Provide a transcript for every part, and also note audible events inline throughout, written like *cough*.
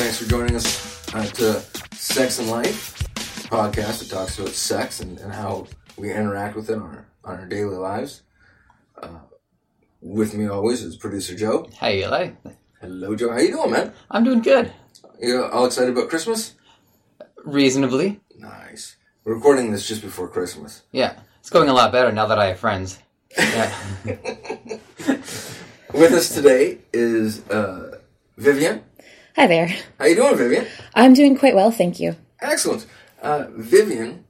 Thanks for joining us at uh, Sex and Life podcast that talks about sex and, and how we interact with it on our, on our daily lives. Uh, with me always is producer Joe. Hey, LA. Hello, Joe. How you doing, man? I'm doing good. You all excited about Christmas? Reasonably. Nice. We're recording this just before Christmas. Yeah. It's going a lot better now that I have friends. Yeah. *laughs* With us today is uh, Vivienne. Hi there. How you doing, Vivienne? I'm doing quite well, thank you. Excellent. Uh, Vivienne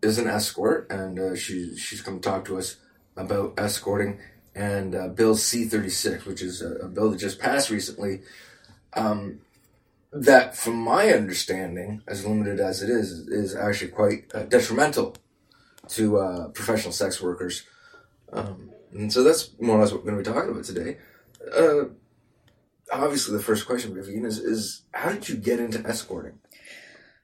is an escort, and uh, she she's come talk to us about escorting and uh, Bill C thirty six, which is a, a, bill that just passed recently. Um, that, from my understanding, as limited as it is, is actually quite uh, detrimental to uh, professional sex workers. Um, and so that's more or less what we're going to be talking about today. Obviously, the first question, Vivienne, is, is how did you get into escorting?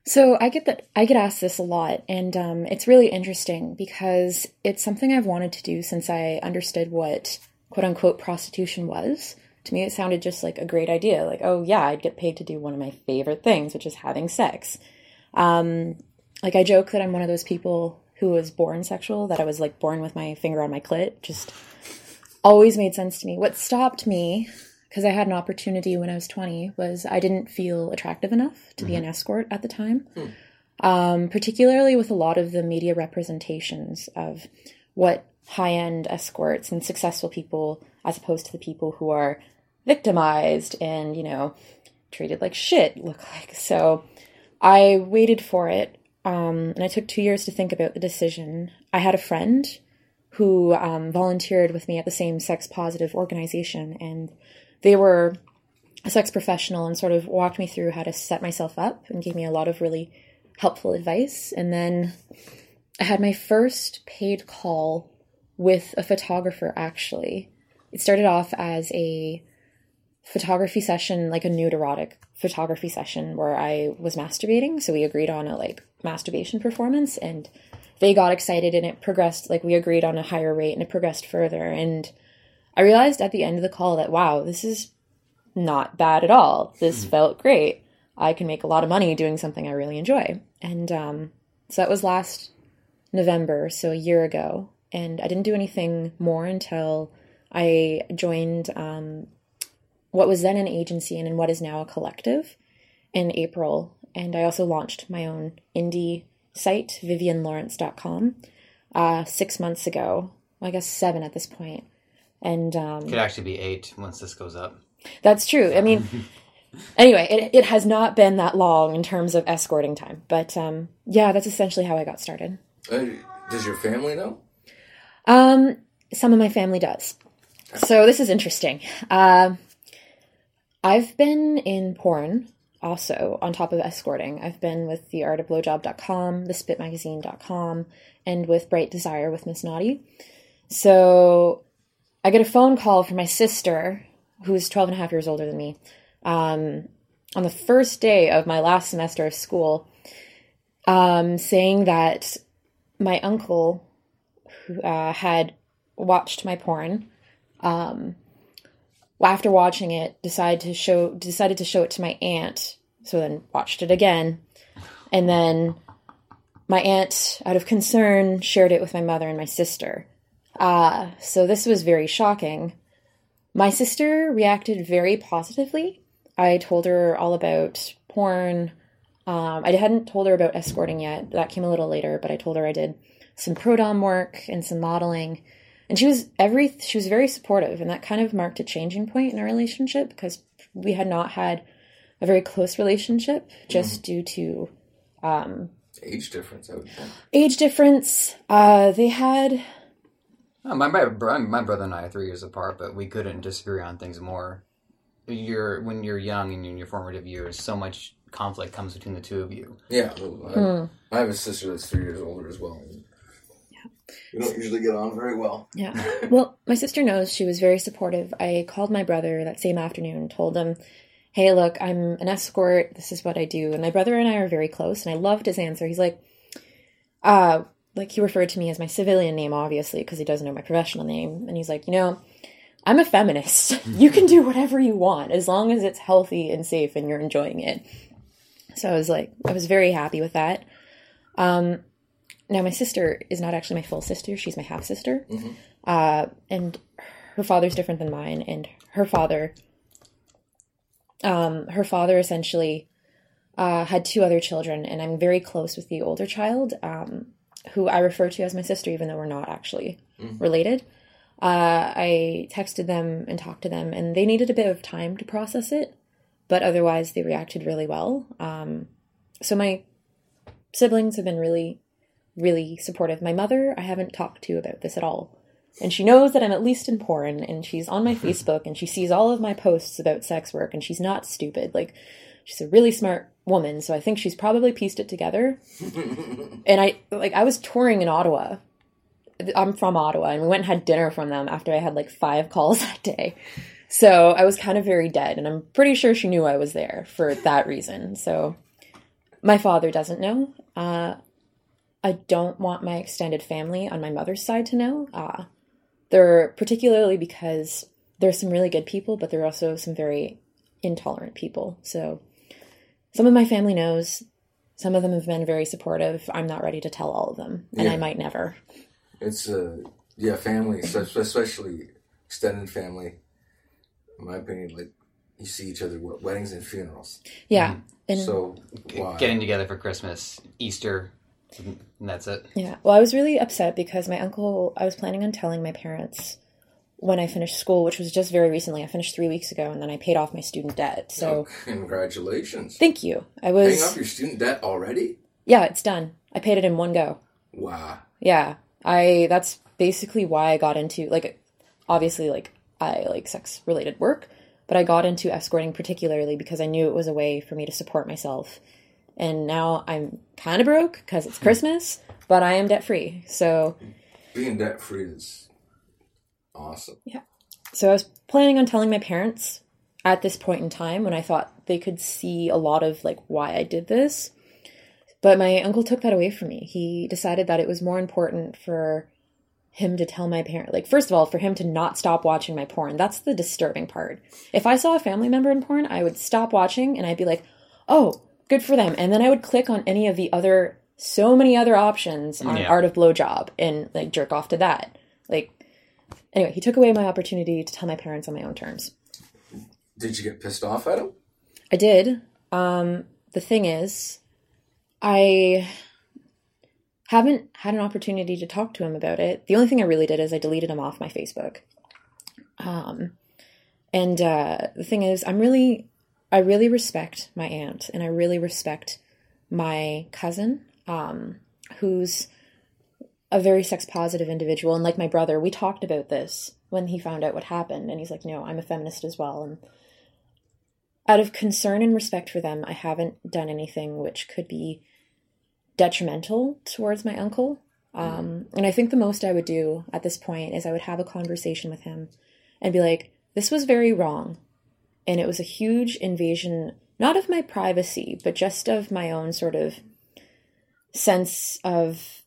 So I get that I get asked this a lot, and um, it's really interesting because it's something I've wanted to do since I understood what quote unquote prostitution was. To me, it sounded just like a great idea. Like, oh yeah, I'd get paid to do one of my favorite things, which is having sex. Um, like I joke that I'm one of those people who was born sexual, that I was like born with my finger on my clit. Just always made sense to me. What stopped me because I had an opportunity when I was 20 was I didn't feel attractive enough to mm-hmm. be an mm-hmm. escort at the time. Mm. Um, particularly with a lot of the media representations of what high end escorts and successful people, as opposed to the people who are victimized and, you know, treated like shit, look like. So I waited for it, um, and I took two years to think about the decision. I had a friend who um, volunteered with me at the same sex positive organization, and they were a sex professional and sort of walked me through how to set myself up and gave me a lot of really helpful advice. And then I had my first paid call with a photographer actually. It started off as a photography session, like a nude erotic photography session where I was masturbating. So we agreed on a like masturbation performance and they got excited and it progressed like we agreed on a higher rate and it progressed further and I realized at the end of the call that, wow, this is not bad at all. This mm-hmm. felt great. I can make a lot of money doing something I really enjoy. And um, so that was last November, so a year ago. And I didn't do anything more until I joined um, what was then an agency and in what is now a collective in April. And I also launched my own indie site, viviennelawrence.com, uh, six months ago. Well, I guess seven at this point. And um, could actually be eight once this goes up. That's true. I mean, *laughs* anyway, it, it has not been that long in terms of escorting time, but um, yeah, that's essentially how I got started. Uh, does your family know? Um, some of my family does. So this is interesting. Uh, I've been in porn also on top of escorting. I've been with the artofblowjob.com, the spit spitmagazine.com, and with Bright Desire with Miss Naughty. So I get a phone call from my sister, who's 12 and a half years older than me, um, on the first day of my last semester of school, um, saying that my uncle uh, had watched my porn. Um, after watching it, decided to show decided to show it to my aunt. So then watched it again, and then my aunt, out of concern, shared it with my mother and my sister. Uh, so this was very shocking. My sister reacted very positively. I told her all about porn. Um, I hadn't told her about escorting yet. That came a little later, but I told her I did some pro dom work and some modeling. And she was every she was very supportive, and that kind of marked a changing point in our relationship because we had not had a very close relationship just mm. due to um, age difference. I would think age difference. Uh, they had Oh, my, my my brother and I are three years apart, but we couldn't disagree on things more. You're when you're young and in your formative years, so much conflict comes between the two of you. Yeah, I, mm. I have a sister that's three years older as well. Yeah. We don't usually get on very well. Yeah. *laughs* well, my sister knows she was very supportive. I called my brother that same afternoon, told him, "Hey, look, I'm an escort. This is what I do." And my brother and I are very close, and I loved his answer. He's like, "Uh, like he referred to me as my civilian name, obviously, because he doesn't know my professional name. And he's like, you know, I'm a feminist. *laughs* you can do whatever you want as long as it's healthy and safe and you're enjoying it. So I was like, I was very happy with that. Um, now my sister is not actually my full sister; she's my half sister, uh, and her father's different than mine. And her father, um, her father essentially uh, had two other children, and I'm very close with the older child, um, who I refer to as my sister, even though we're not actually related. Uh, I texted them and talked to them, and they needed a bit of time to process it, but otherwise they reacted really well. Um, so my siblings have been really, really supportive. My mother, I haven't talked to about this at all. And she knows that I'm at least in porn, and she's on my *laughs* Facebook, and she sees all of my posts about sex work, and she's not stupid. Like, she's a really smart woman, so I think she's probably pieced it together. and I, like, I was touring in Ottawa. I'm from Ottawa, and we went and had dinner from them after I had like five calls *laughs* that day. So I was kind of very dead, and I'm pretty sure she knew I was there for that reason. So my father doesn't know. Uh, I don't want my extended family on my mother's side to know. Uh, they're particularly because there's some really good people, but there are also some very intolerant people. So some of my family knows. Some of them have been very supportive. I'm not ready to tell all of them, and Yeah. I might never. It's uh, yeah, family, especially extended family. In my opinion, like you see each other at weddings and funerals. Yeah, and So why? Getting together for Christmas, Easter, and that's it. Yeah. Well, I was really upset because my uncle, I was planning on telling my parents when I finished school, which was just very recently. I finished three weeks ago and then I paid off my student debt. So Oh, congratulations. thank you. I was Paying off your student debt already? yeah, it's done. I paid it in one go. Wow. Yeah. I, that's basically why I got into, like, obviously, like, I like sex related work, but I got into escorting particularly because I knew it was a way for me to support myself. And now I'm kind of broke because it's hmm. Christmas, but I am debt free. So, Being debt free is awesome. Yeah. So I was planning on telling my parents at this point in time when I thought they could see a lot of like why I did this. But my uncle took that away from me. He decided that it was more important for him to tell my parent like first of all for him to not stop watching my porn. That's the disturbing part. If I saw a family member in porn, I would stop watching and I'd be like, "Oh, good for them." And then I would click on any of the other so many other options on Yeah. Art of Blowjob and like jerk off to that. Like Anyway, he took away my opportunity to tell my parents on my own terms. Did you get pissed off at him? I did. Um, the thing is, I haven't had an opportunity to talk to him about it. The only thing I really did is I deleted him off my Facebook. Um, and uh, the thing is, I'm really, I really respect my aunt, and I really respect my cousin, um, who's a very sex positive individual. And like my brother, we talked about this when he found out what happened, and he's like, "No, I'm a feminist as well." And out of concern and respect for them, I haven't done anything which could be detrimental towards my uncle. Um, and I think the most I would do at this point is I would have a conversation with him and be like, this was very wrong. And it was a huge invasion, not of my privacy, but just of my own sort of sense of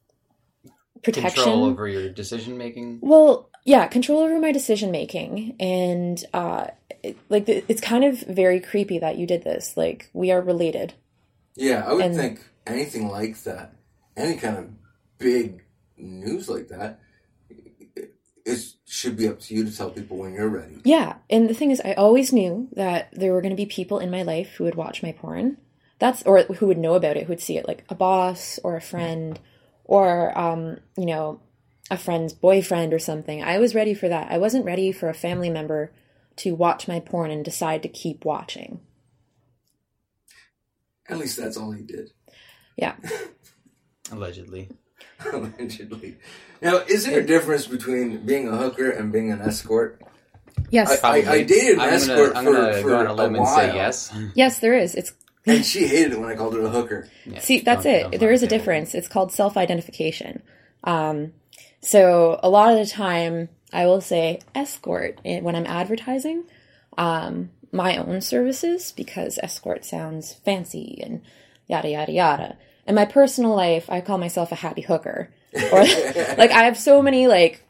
protection. Control over your decision making. Well, yeah, control over my decision making, and uh, it, like it's kind of very creepy that you did this. Like we are related. Yeah, I would And- think anything like that, any kind of big news like that, it should be up to you to tell people when you're ready. Yeah, and the thing is, I always knew that there were going to be people in my life who would watch my porn. That's or who would know about it, who would see it, like a boss or a friend, or um, you know, a friend's boyfriend or something. I was ready for that. I wasn't ready for a family member to watch my porn and decide to keep watching. At least that's all he did, Yeah. *laughs* Allegedly. *laughs* allegedly. Now, is there a difference between being a hooker and being an escort? Yes. I, I dated an I'm escort gonna, I'm for, gonna for go on a a limb while, and say yes. yes, there is. It's and she hated it when I called her a hooker. Yeah, See, that's it. There is a difference. It's called self identification. Um, so a lot of the time, I will say escort when I'm advertising um, my own services because escort sounds fancy and yada yada yada. In my personal life, I call myself a happy hooker, *laughs* or like I have so many like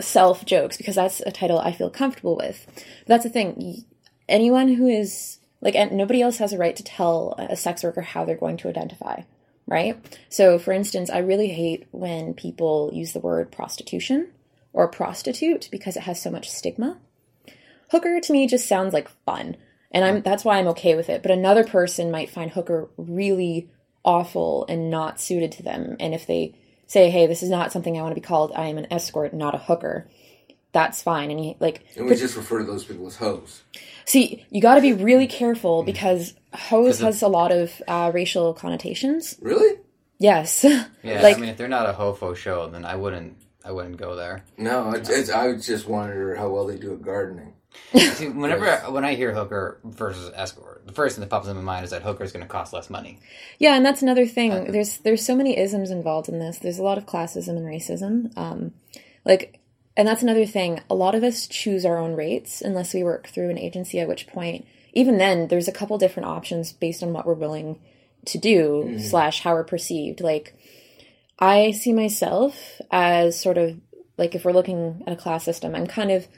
self jokes because that's a title I feel comfortable with. But that's the thing. Anyone who is like, and nobody else has a right to tell a sex worker how they're going to identify, right? So, for instance, I really hate when people use the word prostitution or prostitute because it has so much stigma. Hooker to me just sounds like fun, and I'm that's why I'm okay with it. But another person might find hooker really awful and not suited to them, and if they say, "Hey, this is not something I want to be called. I am an escort, not a hooker." That's fine, and you, like And we just refer to those people as hoes. See, you got to be really careful because hose has a lot of uh, racial connotations. Really? Yes. *laughs* Yeah, Like- I mean, if they're not a hofo show, then I wouldn't. I wouldn't go there. No, it's, it's, I just wonder how well they do at gardening. *laughs* See, whenever when I hear hooker versus escort, the first thing that pops in my mind is that hooker is going to cost less money. yeah, and that's another thing. There's there's so many isms involved in this. There's a lot of classism and racism. Um, like, and that's another thing. A lot of us choose our own rates unless we work through an agency. At which point, even then, there's a couple different options based on what we're willing to do slash how we're perceived. Like, I see myself as sort of like if we're looking at a class system, I'm kind of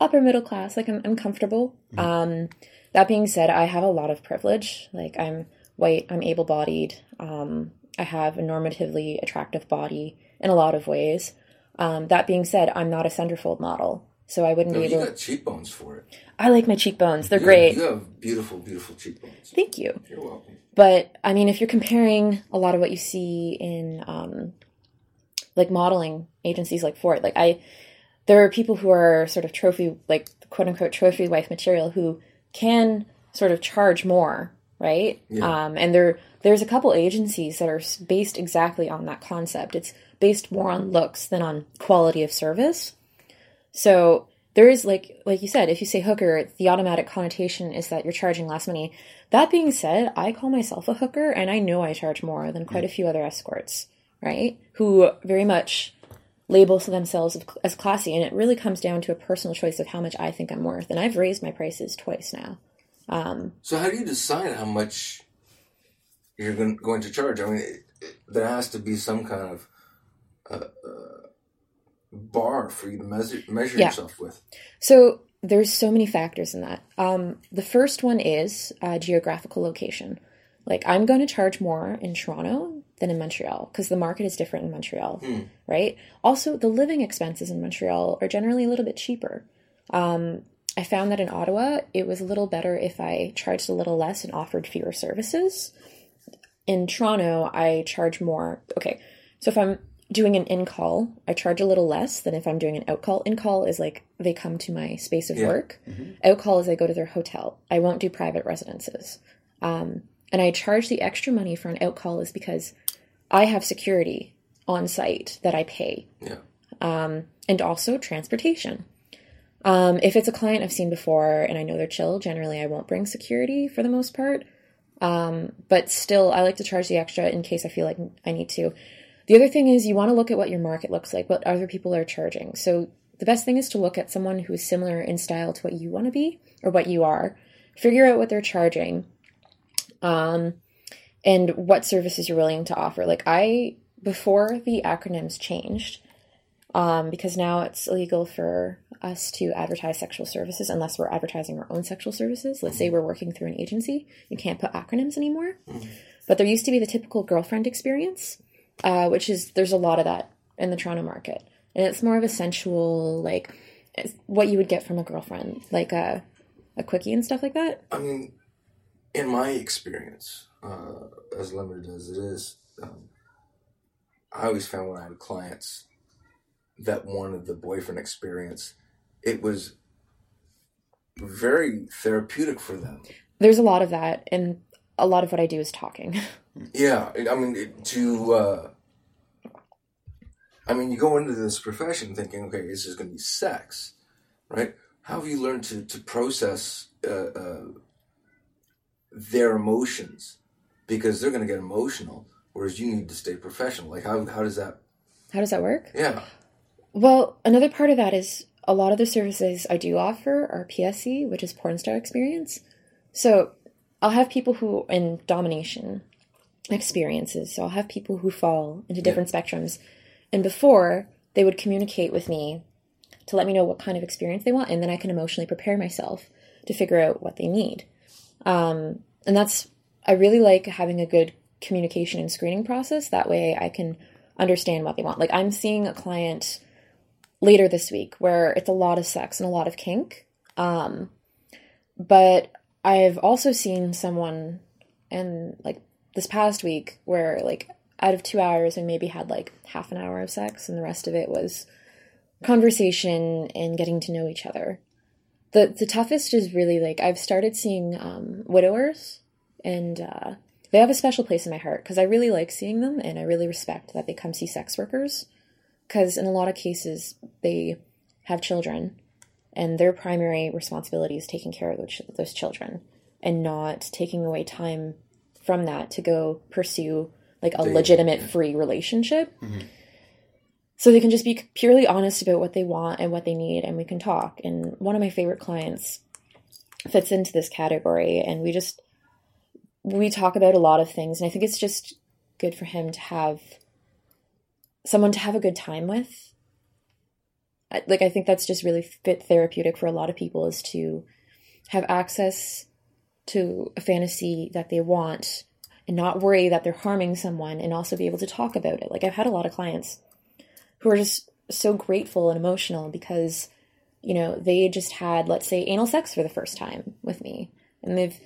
upper middle class. Like I'm, I'm comfortable. Um, that being said, I have a lot of privilege. Like I'm white, I'm able bodied. Um, I have a normatively attractive body in a lot of ways. Um, that being said, I'm not a centerfold model, so I wouldn't No, be you got cheekbones for it. I like my cheekbones; they're You- great. You have beautiful, beautiful cheekbones. Thank you. You're welcome. But I mean, if you're comparing a lot of what you see in um, like modeling agencies like Ford, like I, there are people who are sort of trophy, like quote unquote trophy wife material who can sort of charge more, right? Yeah. Um, and there, there's a couple agencies that are based exactly on that concept. It's based more on looks than on quality of service. So there is like like you said, if you say hooker, the automatic connotation is that you're charging less money. That being said, I call myself a hooker and I know I charge more than quite a mm. few other escorts, right? Who very much label themselves as classy and it really comes down to a personal choice of how much I think I'm worth. And I've raised my prices twice now. Um, so how do you decide how much you're going, going to charge? I mean, it, it, there has to be some kind of uh, uh, bar for you to measure measure Yeah. yourself with. So there's so many factors in that. Um, the first one is uh, geographical location. Like I'm going to charge more in Toronto than in Montreal because the market is different in Montreal, right? Also, the living expenses in Montreal are generally a little bit cheaper. Um, I found that in Ottawa, it was a little better if I charged a little less and offered fewer services. In Toronto, I charge more. Okay, so if I'm doing an in call, I charge a little less than if I'm doing an out call. In call is like they come to my space of Yeah. work. Out call is I go to their hotel. I won't do private residences. Um, and I charge the extra money for an out call is because I have security on site that I pay Yeah. and also transportation. Um, if it's a client I've seen before and I know they're chill, generally I won't bring security for the most part. Um, but still, I like to charge the extra in case I feel like I need to. The other thing is you want to look at what your market looks like, what other people are charging. So the best thing is to look at someone who is similar in style to what you want to be or what you are. Figure out what they're charging, um, and what services you're willing to offer. Like I, before the acronyms changed, um, because now it's illegal for us to advertise sexual services unless we're advertising our own sexual services. Let's say we're working through an agency, you can't put acronyms anymore. But there used to be the typical girlfriend experience, uh, which is there's a lot of that in the Toronto market, and it's more of a sensual like it's what you would get from a girlfriend, like a a quickie and stuff like that. I mean, in my experience, uh, as limited as it is, um, I always found when I had clients that wanted the boyfriend experience, it was very therapeutic for them. There's a lot of that, and a lot of what I do is talking. *laughs* Yeah, I mean, it, to, uh, I mean, you go into this profession thinking, okay, this is going to be sex, right? How have you learned to, to process uh, uh, their emotions? Because they're going to get emotional, whereas you need to stay professional. Like, how, how does that, How does that work? yeah. Well, another part of that is a lot of the services I do offer are PSE, which is porn star experience. So I'll have people who in domination experiences. So I'll have people who fall into different spectrums. And before they would communicate with me to let me know what kind of experience they want, and then I can emotionally prepare myself to figure out what they need. Um, and that's I really like having a good communication and screening process. That way, I can understand what they want. Like I'm seeing a client later this week where it's a lot of sex and a lot of kink. Um, but I've also seen someone and like this past week where like out of two hours we maybe had like half an hour of sex and the rest of it was conversation and getting to know each other. The the toughest is really like I've started seeing um, widowers and uh, they have a special place in my heart because I really like seeing them and I really respect that they come see sex workers because in a lot of cases they have children and their primary responsibility is taking care of those, those children and not taking away time from that to go pursue like a legitimate free relationship. Mhm. so they can just be purely honest about what they want and what they need and we can talk. And one of my favorite clients fits into this category and we just we talk about a lot of things and i think it's just good for him to have someone to have a good time with. Like i think that's just really fit therapeutic for a lot of people is to have access to a fantasy that they want and not worry that they're harming someone and also be able to talk about it. Like i've had a lot of clients who are just so grateful and emotional because you know they just had let's say anal sex for the first time with me. And they've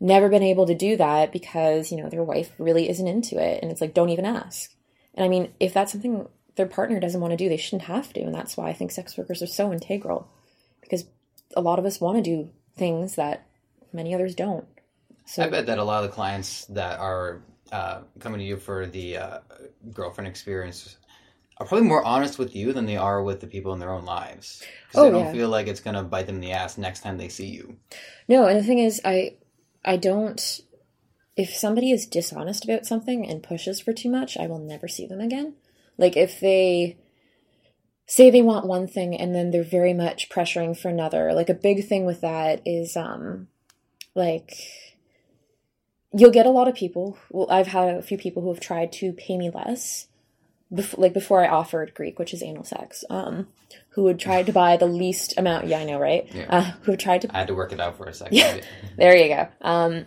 never been able to do that because you know their wife really isn't into it and it's like don't even ask. And i mean if that's something their partner doesn't want to do they shouldn't have to. And that's why i think sex workers are so integral because a lot of us want to do things that many others don't so I bet that a lot of the clients that are uh, coming to you for the uh, girlfriend experience are probably more honest with you than they are with the people in their own lives because Oh, they don't yeah. feel like it's going to bite them in the ass next time they see you. No, and the thing is, I I don't. If somebody is dishonest about something and pushes for too much, I will never see them again. Like if they say they want one thing and then they're very much pressuring for another. Like a big thing with that is um like you'll get a lot of people. Well, I've had a few people who have tried to pay me less. Before, like before I offered Greek, which is anal sex, um, who would try to buy the least amount. Yeah, I know, right? Yeah. Uh, who have tried to I had to work it out for a second. Yeah. *laughs* there you go. Um,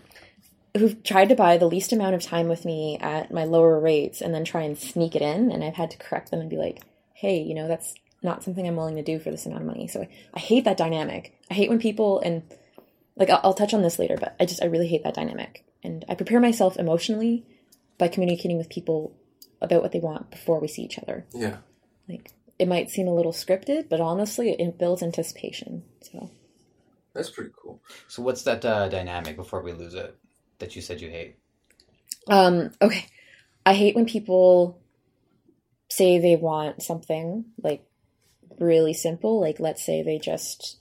who've tried to buy the least amount of time with me at my lower rates and then try and sneak it in. And I've had to correct them and be like, hey, you know, that's not something I'm willing to do for this amount of money. So I, I hate that dynamic. I hate when people, and like, I'll, I'll touch on this later, but I just, I really hate that dynamic. And I prepare myself emotionally by communicating with people about what they want before we see each other. Yeah. Like, it might seem a little scripted, but honestly, it builds anticipation. So. That's pretty cool. So what's that uh, dynamic before we lose it that you said you hate? Um, okay. I hate when people say they want something like really simple, like let's say they just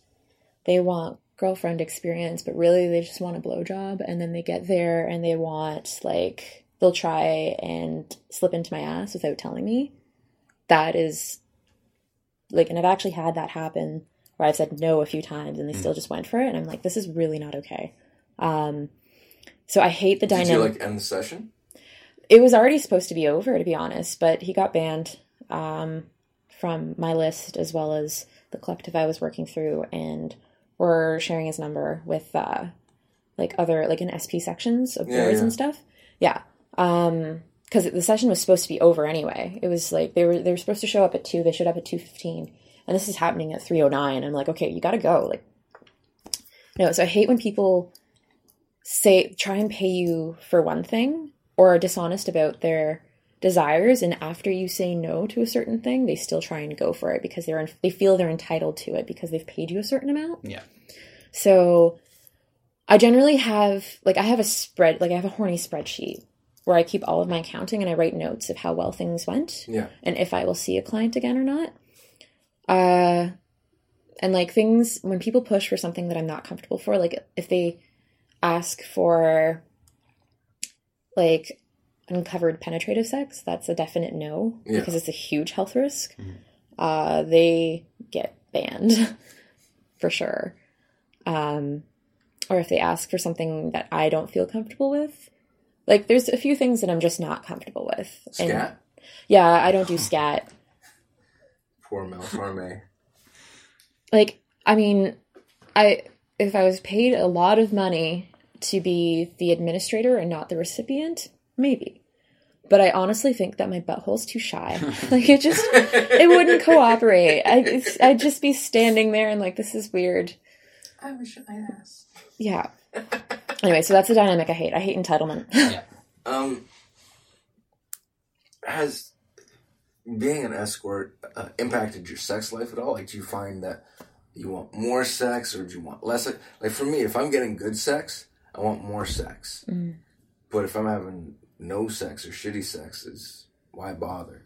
they want girlfriend experience, but really they just want a blowjob and then they get there and they want like they'll try and slip into my ass without telling me. That is like and I've actually had that happen where I've said no a few times and they still just went for it and I'm like, this is really not okay. Um so I hate the dynamic. Did you like end the session? it was already supposed to be over to be honest but he got banned um, from my list as well as the collective i was working through and we're sharing his number with uh, like other like in sp sections of Yeah, boards yeah. and stuff. Yeah. Um because the session was supposed to be over anyway. It was like they were they were supposed to show up at 2 they showed up at 2.15 and this is happening at 3.09 i'm like okay you gotta go like no so i hate when people say try and pay you for one thing or are dishonest about their desires and after you say no to a certain thing they still try and go for it because they're they feel they're entitled to it because they've paid you a certain amount Yeah. so i generally have like i have a spread like i have a horny spreadsheet where i keep all of my accounting and i write notes of how well things went Yeah. and if I will see a client again or not. Uh, and like things when people push for something that I'm not comfortable for, like if they ask for like uncovered penetrative sex, that's a definite no Yeah. because it's a huge health risk. Uh, they get banned *laughs* for sure. Um, or if they ask for something that I don't feel comfortable with. Like there's a few things that I'm just not comfortable with. And- Scat. yeah, I don't do *sighs* scat. Poor Mel Farme. like I mean, I if I was paid a lot of money to be the administrator and not the recipient, maybe. But I honestly think that my butthole's too shy. *laughs* like it just it wouldn't cooperate. I, I'd just be standing there and like this is weird. I wish I asked. Yeah. Anyway, so that's the dynamic I hate. I hate entitlement. *laughs* Yeah. Um, has being an escort uh, impacted your sex life at all? Like, do you find that you want more sex or do you want less? Like, for me, if I'm getting good sex, I want more sex. Mm. But if I'm having no sex or shitty sex, is why bother?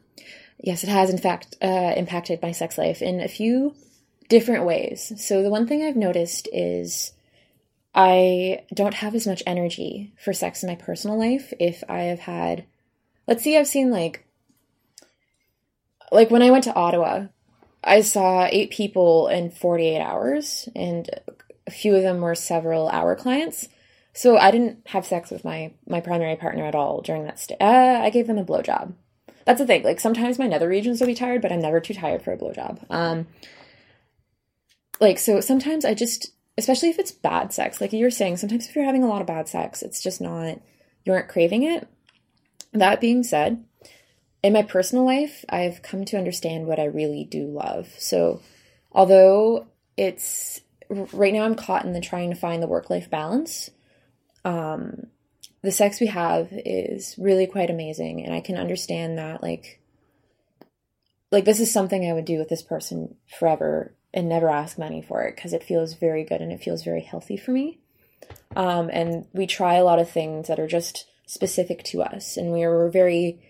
Yes, it has in fact uh, impacted my sex life in a few different ways. So the one thing I've noticed is I don't have as much energy for sex in my personal life if I have had let's see I've seen like like when I went to Ottawa, I saw eight people in 48 hours and a few of them were several hour clients. So I didn't have sex with my my primary partner at all during that stay. Uh, I gave them a blowjob. That's the thing. Like sometimes my nether regions will be tired, but I'm never too tired for a blowjob. Um, like so sometimes I just especially if it's bad sex like you were saying sometimes if you're having a lot of bad sex it's just not you aren't craving it that being said in my personal life i've come to understand what i really do love so although it's right now i'm caught in the trying to find the work life balance um the sex we have is really quite amazing and i can understand that like like this is something i would do with this person forever and never ask money for it because it feels very good and it feels very healthy for me. Um, and we try a lot of things that are just specific to us, and we are very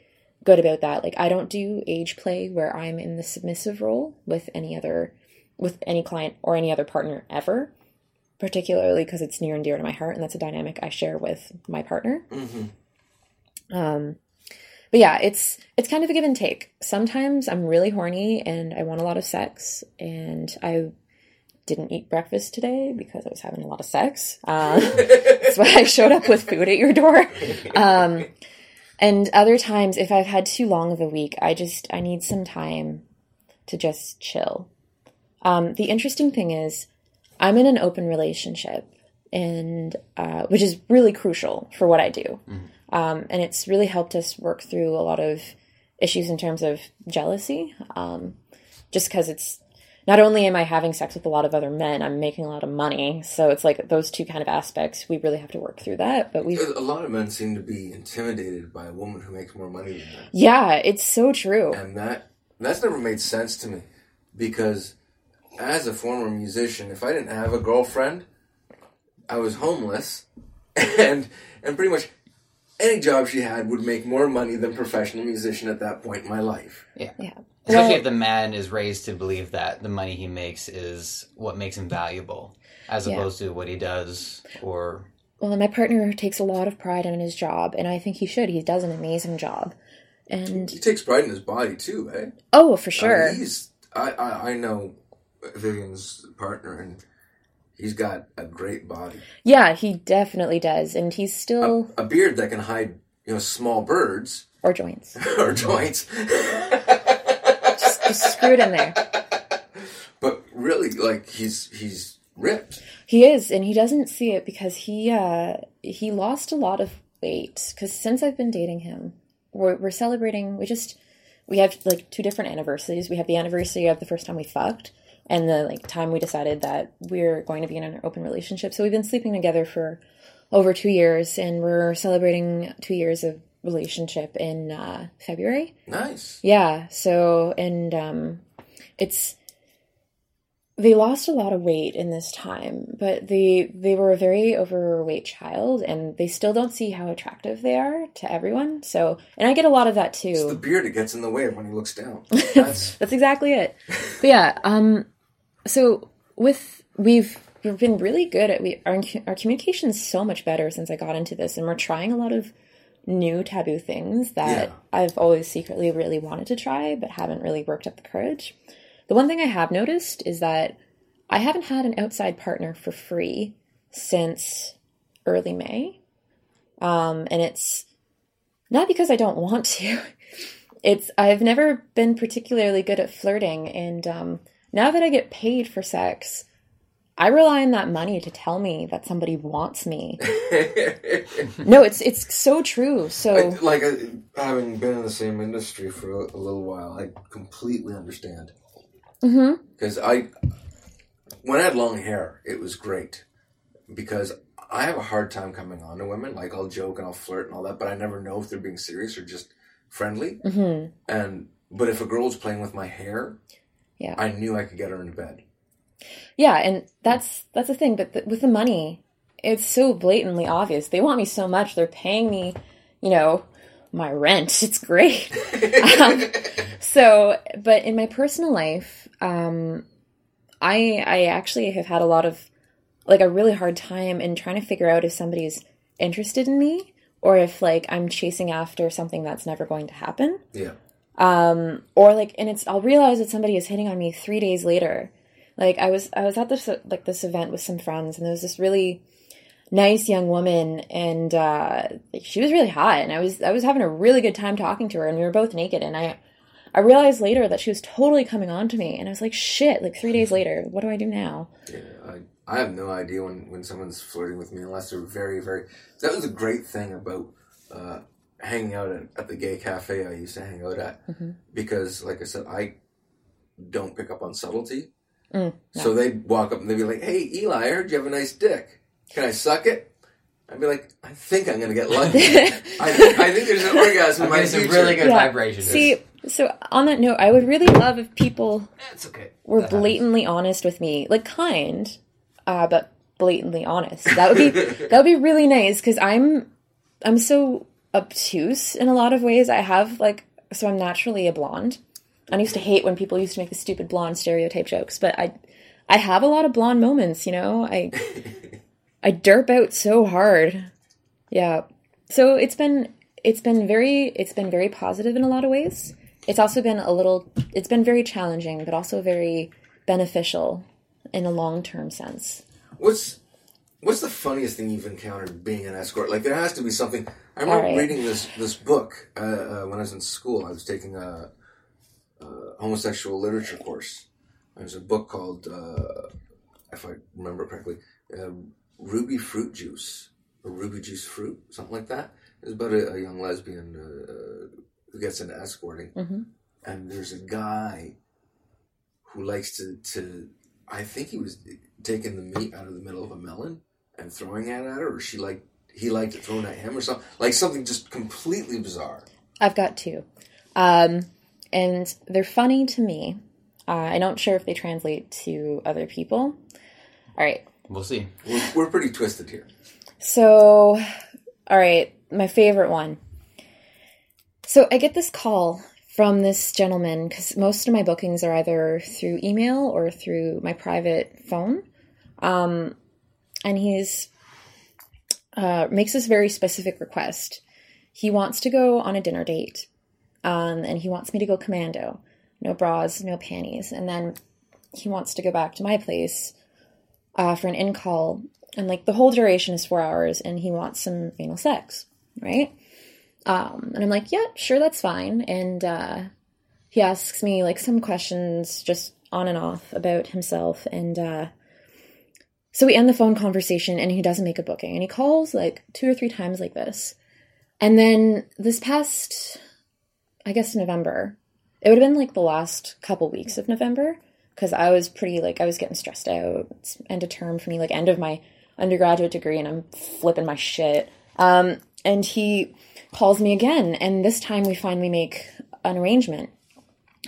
good about that. Like I don't do age play where I'm in the submissive role with any other with any client or any other partner ever, particularly because it's near and dear to my heart, and that's a dynamic I share with my partner. Mm-hmm. Um, but yeah, it's it's kind of a give and take. Sometimes I'm really horny and I want a lot of sex, and I didn't eat breakfast today because I was having a lot of sex. Um, *laughs* that's why I showed up with food at your door. Um, and other times, if I've had too long of a week, I just I need some time to just chill. Um, the interesting thing is, I'm in an open relationship, and uh, which is really crucial for what I do. Um, and it's really helped us work through a lot of issues in terms of jealousy. Um, just because it's not only am I having sex with a lot of other men, I'm making a lot of money. So it's like those two kind of aspects. We really have to work through that. But we, A lot of men seem to be intimidated by a woman who makes more money than them. yeah, it's so true. and that that's never made sense to me because as a former musician if i didn't have a girlfriend i was homeless *laughs* and and pretty much any job she had would make more money than professional musician at that point in my life Yeah. Yeah. Especially Well- if the man is raised to believe that the money he makes is what makes him valuable, as Yeah. opposed to what he does or Well, my partner takes a lot of pride in his job, and I think he should. He does an amazing job. And he takes pride in his body too eh oh, for I sure. mean, he's I, I i know vivienne's partner and he's got a great body yeah, he definitely does. And he's still a beard that can hide you know small birds or joints. *laughs* or joints Just, just screw it in there. *laughs* But really, like he's he's ripped. He is, and he doesn't see it because he uh he lost a lot of weight. Because since I've been dating him, we're we're celebrating. We just we have like two different anniversaries. We have the anniversary of the first time we fucked, and the like time we decided that we're going to be in an open relationship. So we've been sleeping together for over two years, and we're celebrating two years of relationship in uh, February. Nice. Yeah. So, and um, it's they lost a lot of weight in this time, but they they were a very overweight child, and they still don't see how attractive they are to everyone. So, and I get a lot of that too. It's the beard that gets in the way when he looks down. *laughs* That's That's exactly it. But yeah. Um. So with we've we've been really good at we our our communication is so much better since I got into this, and we're trying a lot of new taboo things that Yeah. I've always secretly really wanted to try, but haven't really worked up the courage. The one thing I have noticed is that I haven't had an outside partner for free since early May. Um, and it's not because I don't want to. *laughs* It's I've never been particularly good at flirting, and um, now that I get paid for sex, I rely on that money to tell me that somebody wants me. *laughs* no, it's it's so true. So I, like I, having been in the same industry for a, a little while, I completely understand. Because I, when I had long hair, it was great because I have a hard time coming on to women. Like I'll joke and I'll flirt and all that, but I never know if they're being serious or just friendly. mhm. And but if a girl's playing with my hair, Yeah. I knew I could get her into bed. Yeah, and that's that's the thing. But the, with the money, it's so blatantly obvious. They want me so much. They're paying me, you know, my rent. *laughs* It's great. *laughs* um, so, but in my personal life, um, I I actually have had a lot of like a really hard time in trying to figure out if somebody's interested in me or if like I'm chasing after something that's never going to happen Yeah. Um or like and it's i'll realize that somebody is hitting on me three days later like i was i was at this like this event with some friends and there was this really nice young woman and uh she was really hot and i was i was having a really good time talking to her and we were both naked and i i realized later that she was totally coming on to me and i was like shit like three days later what do i do now Yeah, I, I have no idea when, when someone's flirting with me unless they're very, very. That was a great thing about uh, hanging out at, at the gay cafe I used to hang out at Mhm. because, like I said, I don't pick up on subtlety. Mm, So they'd walk up and they'd be like, "Hey, Eli, I heard you have a nice dick. Can I suck it?" I'd be like, "I think I'm gonna get lucky. *laughs* I, think, I think there's an orgasm in I'm my getting future." really good Yeah. vibrations. see so on that note i would really love if people it's okay. were That happens. blatantly honest with me, like kind, uh, but blatantly honest. That would be *laughs* that would be really nice because I'm I'm so obtuse in a lot of ways. I have like so I'm naturally a blonde. I used to hate when people used to make the stupid blonde stereotype jokes, but I I have a lot of blonde moments. You know, I *laughs* I derp out so hard. Yeah. So it's been it's been very it's been very positive in a lot of ways. It's also been a little it's been very challenging, but also very beneficial in a long term sense. What's What's the funniest thing you've encountered being an escort? Like there has to be something. I remember Alright. reading this this book uh, uh, when I was in school. I was taking a, a homosexual literature course. There's a book called, uh, if I remember correctly, uh, Ruby Fruit Juice or Ruby Juice Fruit, something like that. It's about a, a young lesbian uh, who gets into escorting, Mhm. and there's a guy who likes to to. I think he was taking the meat out of the middle of a melon and throwing it at her, or she like he liked it thrown at him, or something like something just completely bizarre. I've got two. Um, and they're funny to me. Uh, I'm not sure if they translate to other people. All right. We'll see. We're, we're pretty twisted here. So, all right, my favorite one. So I get this call from this gentleman because most of my bookings are either through email or through my private phone. Um, and he's uh, makes this very specific request. He wants to go on a dinner date, um, and he wants me to go commando, no bras, no panties, and then he wants to go back to my place uh, for an in call and like the whole duration is four hours and he wants some anal sex right? Um and i'm like yeah sure that's fine. And uh he asks me like some questions just on and off about himself. And uh so we end the phone conversation and he doesn't make a booking and he calls like two or three times like this and then this past i guess november it would have been like the last couple weeks of november because I was pretty like I was getting stressed out. It's end of term for me, like end of my undergraduate degree, and I'm flipping my shit. Um, and he calls me again, and this time we finally make an arrangement.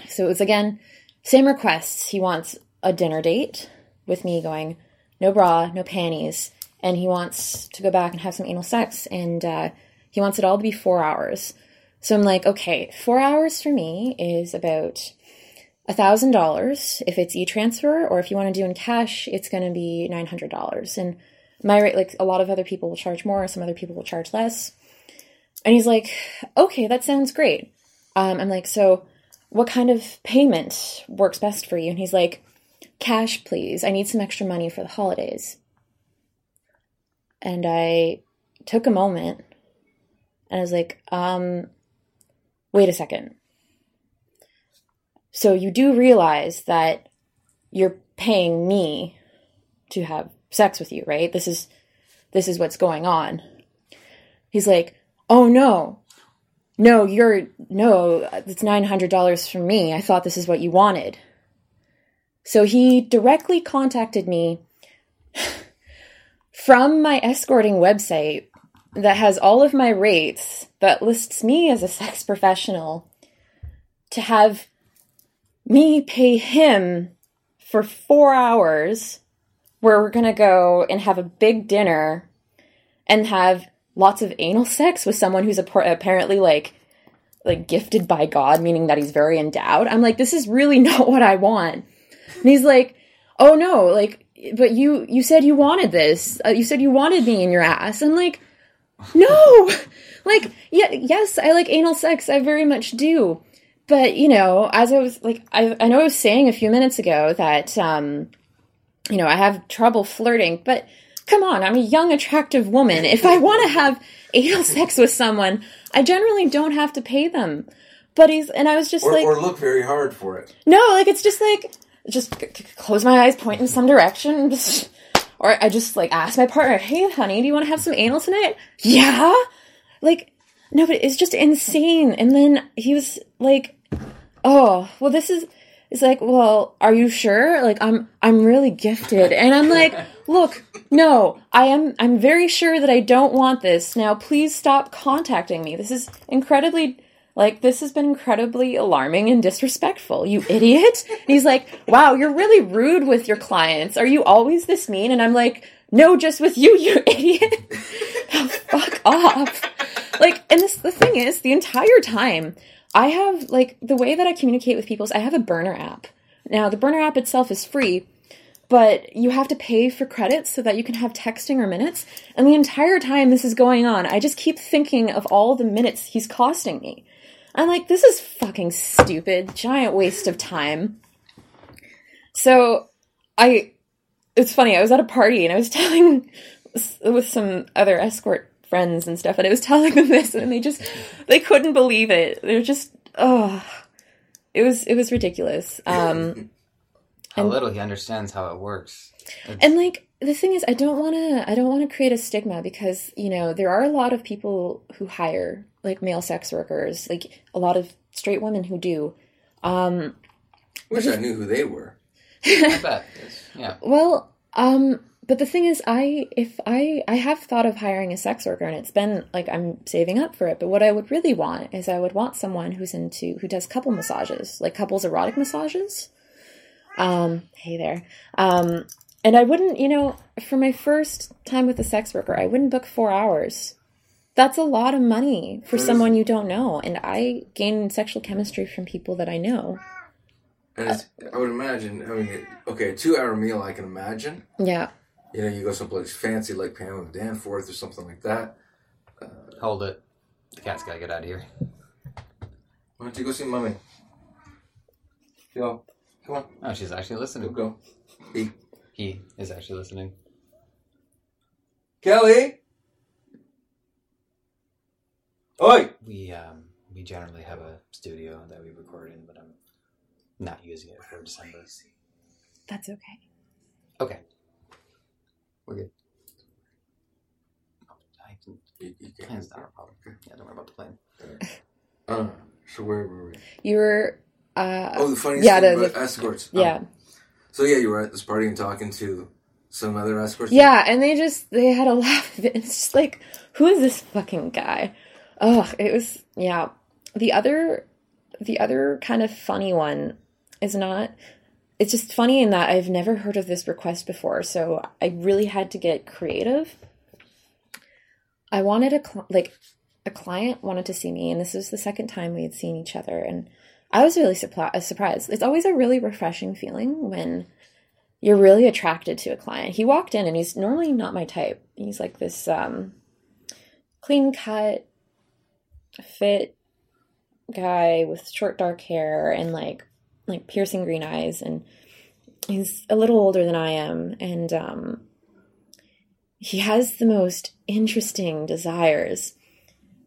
So it was again same requests. He wants a dinner date with me, going no bra, no panties, and he wants to go back and have some anal sex, and uh, he wants it all to be four hours. So I'm like, okay, four hours for me is about a thousand dollars. If it's e-transfer or if you want to do in cash it's going to be nine hundred dollars. And my rate like a lot of other people will charge more some other people will charge less. And he's like okay that sounds great. Um, i'm like so what kind of payment works best for you? And he's like cash please i need some extra money for the holidays and i took a moment and i was like um wait a second so you do realize that you're paying me to have sex with you, right? This is this is what's going on. He's like, "Oh no. No, you're no, it's $900 from me. I thought this is what you wanted." So he directly contacted me *laughs* from my escorting website that has all of my rates that lists me as a sex professional to have me pay him for four hours where we're gonna go and have a big dinner and have lots of anal sex with someone who's apparently like like gifted by God, meaning that he's very endowed. I'm like, this is really *laughs* not what I want. And he's like, oh no, like, but you you said you wanted this. Uh, you said you wanted me in your ass. I'm like, no, *laughs* like, yeah, yes, I like anal sex. I very much do. But you know, as I was like, I I know I was saying a few minutes ago that um, you know, I have trouble flirting, but come on, I'm a young, attractive woman. If I want to have anal sex with someone, I generally don't have to pay them. But he's, and I was just or, like, or look very hard for it. No, like it's just like, just c- c- close my eyes, point in some direction, *laughs* or I just like ask my partner, "Hey, honey, do you want to have some anal tonight?" Yeah, like no, but it's just insane. And then he was like, "Oh, well, this is." It's like, well, are you sure? Like, I'm, I'm really gifted, and I'm like, look, no, I am, I'm very sure that I don't want this. Now, please stop contacting me. This is incredibly like, this has been incredibly alarming and disrespectful, you idiot. And he's like, wow, you're really rude with your clients. Are you always this mean? And I'm like, no, just with you, you idiot. *laughs* fuck off. Like, and this, the thing is, the entire time, I have, like, the way that I communicate with people is I have a burner app. Now, the burner app itself is free, but you have to pay for credits so that you can have texting or minutes. And the entire time this is going on, I just keep thinking of all the minutes he's costing me. I'm like, this is fucking stupid, giant waste of time. So, I, it's funny, I was at a party and I was *laughs* telling with some other escort friends and stuff, and I was telling them this, and they just, they couldn't believe it. They're just, oh, it was, it was ridiculous. Um, *laughs* How little he understands how it works. It's- and like the thing is i don't want to i don't want to create a stigma because you know there are a lot of people who hire like male sex workers like a lot of straight women who do um Wish I knew who they were. I bet. It's- yeah. *laughs* well um but the thing is i if i i have thought of hiring a sex worker and it's been like i'm saving up for it but what i would really want is i would want someone who's into who does couple massages like couples erotic massages um hey there um and I wouldn't, you know, for my first time with a sex worker, I wouldn't book four hours. That's a lot of money for That is- someone you don't know. And I gain sexual chemistry from people that I know. And it's, I would imagine, I mean, okay, a two hour meal I can imagine. Yeah. You know, you go someplace fancy like Pamela Danforth or something like that. Uh, Hold it. The cat's gotta get out of here. Why don't you go see mommy? Go. Come on. Oh, she's actually listening. go. He He is actually listening. Kelly! Oi! We um we generally have a studio that we record in, but I'm not using it for December. That's okay. Okay. We're good. I can, You, you can't. plan's not a problem. Yeah, don't worry about the plan. Uh, so where were we? You were, uh, Oh, the funniest yeah, thing the- about escorts. yeah. Um, so yeah, you were at this party and talking to some other escorts. Yeah. And they just, they had a *laughs* laugh of. It's just like, who is this fucking guy? Oh, it was, yeah. The other, the other kind of funny one is not, it's just funny in that I've never heard of this request before. So I really had to get creative. I wanted a, cl- like, a client wanted to see me, and this was the second time we had seen each other, and I was really surpri- surprised. It's always a really refreshing feeling when you're really attracted to a client. He walked in, and he's normally not my type. He's like this um, clean cut, fit guy with short dark hair and like like piercing green eyes, and he's a little older than I am, and um, he has the most interesting desires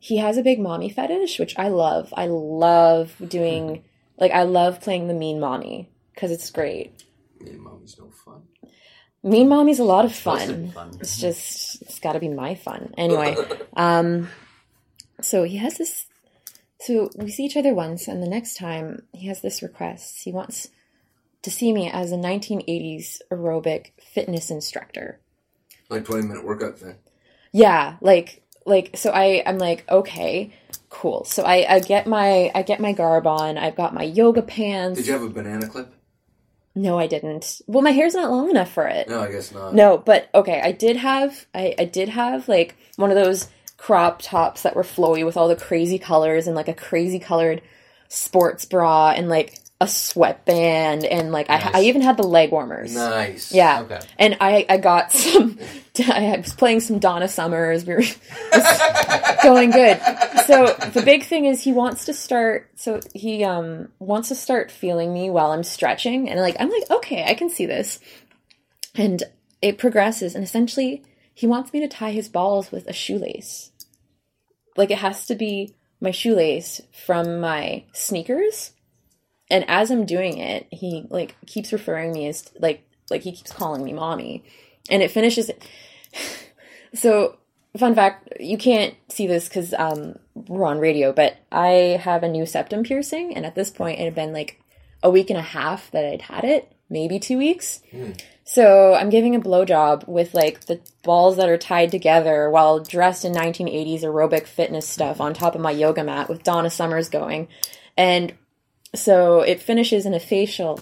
he has a big mommy fetish, which I love. I love doing, like, I love playing the mean mommy because it's great. Me and mommy's no fun. Mean Mommy's a lot of Supposed to be fun. fun. It's just it's got to be my fun. Anyway, *laughs* um so he has this so we see each other once and the next time he has this request. He wants to see me as a 1980s aerobic fitness instructor. Like twenty minute workout thing. Yeah, like like so I I'm like okay, cool. So I I get my I get my garb on. I've got my yoga pants. Did you have a banana clip? No, I didn't. Well, my hair's not long enough for it. No, I guess not. No, but okay, I did have I, I did have like one of those crop tops that were flowy with all the crazy colors and like a crazy colored sports bra and like a sweatband and like I, Nice. I even had the leg warmers. Nice. Yeah. Okay. And I, I got some, *laughs* I was playing some Donna Summers. We were *laughs* going good. So the big thing is he wants to start, so he um wants to start feeling me while I'm stretching. And like, I'm like, okay, I can see this. And it progresses. And essentially, he wants me to tie his balls with a shoelace. Like it has to be my shoelace from my sneakers and as I'm doing it, he like keeps referring me as like like he keeps calling me mommy, and it finishes. *laughs* so, fun fact: you can't see this because um, we're on radio, but I have a new septum piercing, and at this point, it had been like a week and a half that I'd had it, maybe two weeks. So I'm giving a blowjob with like the balls that are tied together while dressed in 1980s aerobic fitness stuff on top of my yoga mat with Donna Summers going. And so it finishes in a facial,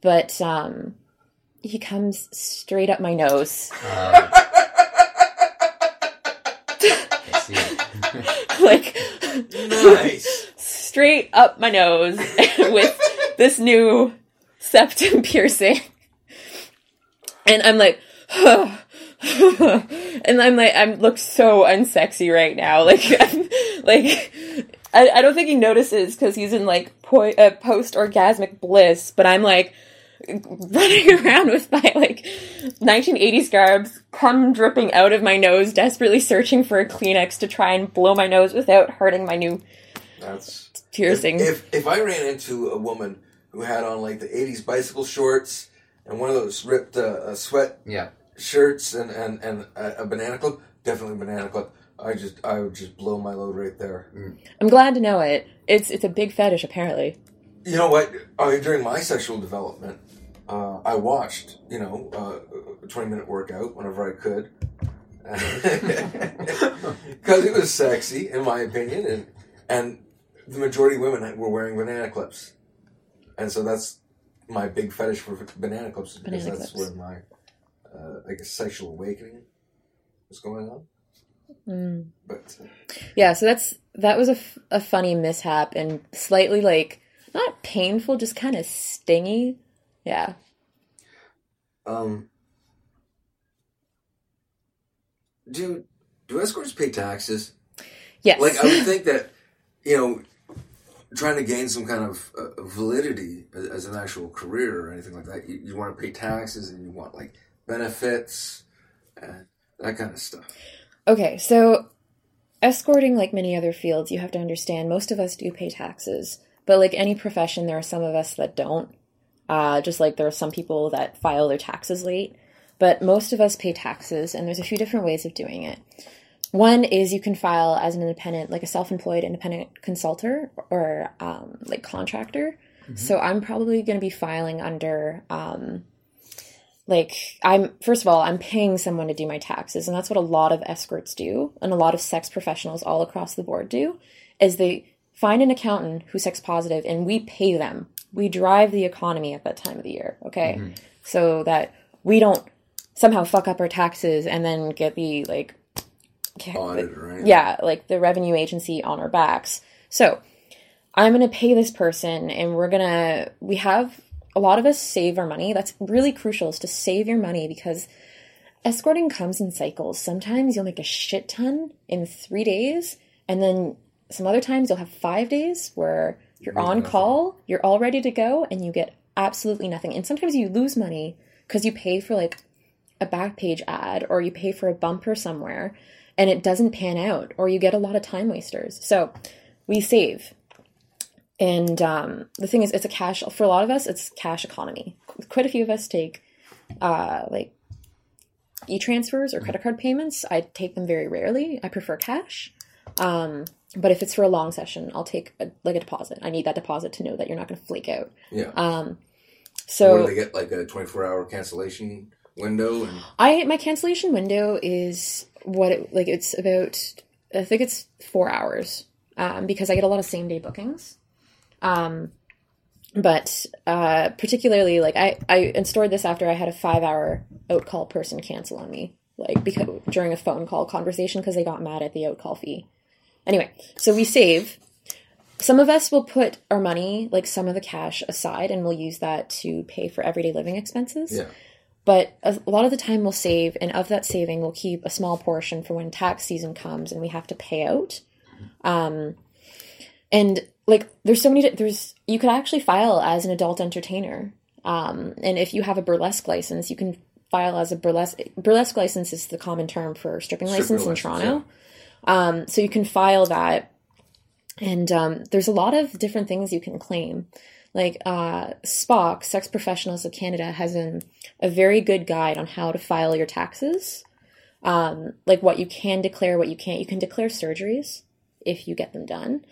but um, he comes straight up my nose, Uh, *laughs* like Nice. straight up my nose *laughs* with this new septum *laughs* piercing. And I'm like, *sighs* and I'm like, I'm look so unsexy right now. *laughs* Like, I'm, like, I, I don't think he notices because he's in like po- uh, post orgasmic bliss, but I'm like running *laughs* around with my like 1980s garbs, cum dripping out of my nose, desperately searching for a Kleenex to try and blow my nose without hurting my new That's piercing. If, if if I ran into a woman who had on like the '80s bicycle shorts and one of those ripped uh, uh, sweat yeah. shirts and and and a, a banana clip, definitely banana clip. I just I would just blow my load right there. I'm glad to know it. It's it's a big fetish apparently. You know what? I mean, during my sexual development, uh, I watched you know uh, a twenty minute workout whenever I could. *laughs* Because it was sexy, in my opinion, and and the majority of women were wearing banana clips, and so that's my big fetish for banana clips because Banana that's clips. where my uh, I guess sexual awakening was going on. Mm. But uh, Yeah, so that's that was a, f- a funny mishap and slightly like not painful, just kind of stingy. Yeah. um, do do escorts pay taxes? Yes. Like I would think that you know, trying to gain some kind of uh, validity as, as an actual career or anything like that, you, you want to pay taxes and you want like benefits and that kind of stuff. Okay, so escorting, like many other fields, you have to understand most of us do pay taxes, but like any profession, there are some of us that don't. Uh, just like there are some people that file their taxes late, but most of us pay taxes, and there's a few different ways of doing it. One is you can file as an independent, like a self-employed independent consultant or um, like contractor. So I'm probably going to be filing under um, like I'm first of all I'm paying someone to do my taxes and that's what a lot of escorts do and a lot of sex professionals all across the board do is they find an accountant who's sex positive and we pay them. We drive the economy at that time of the year, okay? So that we don't somehow fuck up our taxes and then get the like Audit anything. yeah, like the revenue agency on our backs. So I'm going to pay this person and we're going to, we have a lot of us save our money. That's really crucial is to save your money because escorting comes in cycles. Sometimes you'll make a shit ton in three days and then some other times you'll have five days where you're on nothing. call, you're all ready to go and you get absolutely nothing. And sometimes you lose money because you pay for like a Backpage ad or you pay for a bumper somewhere and it doesn't pan out or you get a lot of time wasters. So we save. And um, the thing is, it's a cash, for a lot of us, it's cash economy. Quite a few of us take uh, like e transfers or credit card payments, I take them very rarely. I prefer cash. Um, but if it's for a long session, I'll take a, like a deposit. I need that deposit to know that you're not going to flake out. Yeah. Um, or so do they get like a 24 hour cancellation window? And I my cancellation window is what it like it's about I think it's four hours um, because I get a lot of same day bookings. Um, but uh, particularly like I I installed this after I had a five hour out call person cancel on me like because during a phone call conversation because they got mad at the out call fee. Anyway, so we save. Some of us will put our money, like some of the cash aside, and we'll use that to pay for everyday living expenses yeah. But a lot of the time we'll save and of that saving we'll keep a small portion for when tax season comes and we have to pay out. Um and like there's so many there's you could actually file as an adult entertainer. Um and if you have a burlesque license you can file as a burlesque burlesque license is the common term for stripping, Stripping license in toronto. um so you can file that. And um, there's a lot of different things you can claim like uh, SPOC sex professionals of canada has an, a very good guide on how to file your taxes. Um, like what you can declare what you can't. You can declare surgeries if you get them done.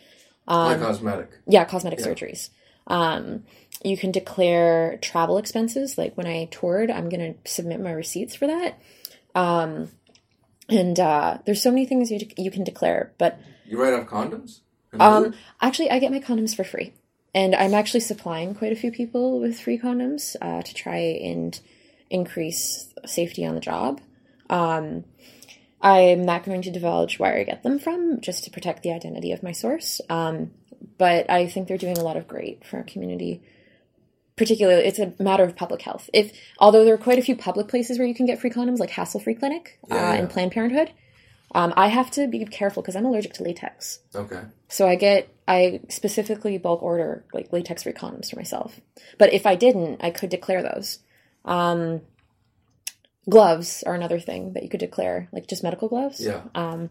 Like cosmetic. yeah cosmetic Yeah. surgeries. Um, you can declare travel expenses. Like when i toured i'm going to submit my receipts for that. Um, and uh, there's so many things you, you can declare but You write off condoms? Um, actually, I get my condoms for free, and I'm actually supplying quite a few people with free condoms uh, to try and increase safety on the job. Um, I'm not going to divulge where I get them from, just to protect the identity of my source. Um, but I think they're doing a lot of great for our community. Particularly, it's a matter of public health. If although there are quite a few public places where you can get free condoms, like Hassle Free Clinic uh, Yeah, yeah. and Planned Parenthood, um, I have to be careful because I'm allergic to latex. Okay. So I get I specifically bulk order like latex free condoms for myself. But if I didn't, I could declare those. Um, gloves are another thing that you could declare, like just medical gloves. Yeah. Um,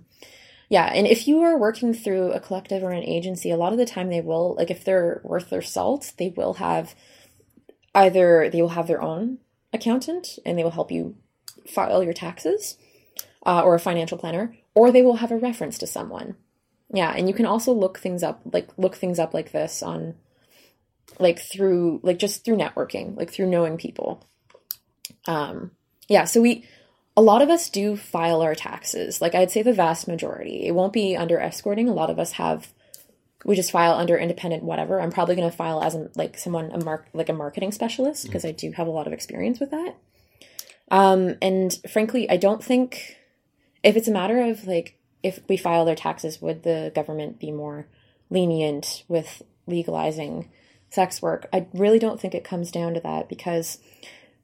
yeah, and if you are working through a collective or an agency, a lot of the time they will like if they're worth their salt, they will have either they will have their own accountant and they will help you file your taxes uh, or a financial planner, or they will have a reference to someone. Yeah, and you can also look things up, like look things up like this on, like through, like just through networking, like through knowing people. Um, yeah, so we, a lot of us do file our taxes. Like I'd say the vast majority. It won't be under escorting. A lot of us have, we just file under independent whatever. I'm probably going to file as a, like someone a mark like a marketing specialist because I do have a lot of experience with that. Um, and frankly, I don't think if it's a matter of like if we file their taxes, would the government be more lenient with legalizing sex work? I really don't think it comes down to that because,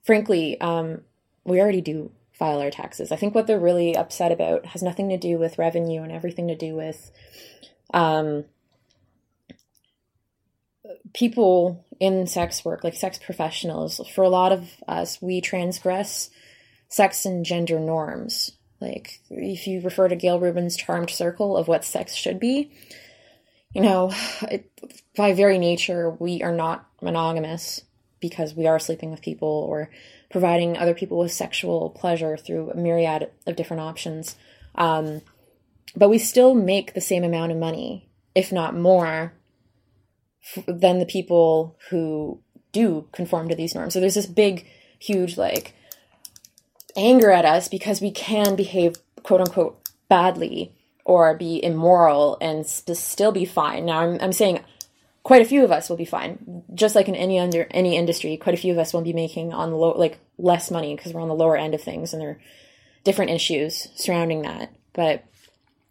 frankly, um, we already do file our taxes. I think what they're really upset about has nothing to do with revenue and everything to do with um, people in sex work, like sex professionals. For a lot of us, we transgress sex and gender norms. Like, if you refer to Gayle Rubin's charmed circle of what sex should be, you know, it, by very nature, we are not monogamous because we are sleeping with people or providing other people with sexual pleasure through a myriad of different options. Um, but we still make the same amount of money, if not more, f- than the people who do conform to these norms. So there's this big, huge, like, anger at us because we can behave quote unquote badly or be immoral and st- still be fine. Now I'm, I'm saying quite a few of us will be fine. Just like in any under any industry, quite a few of us won't be making on the low like less money because we're on the lower end of things and there are different issues surrounding that. But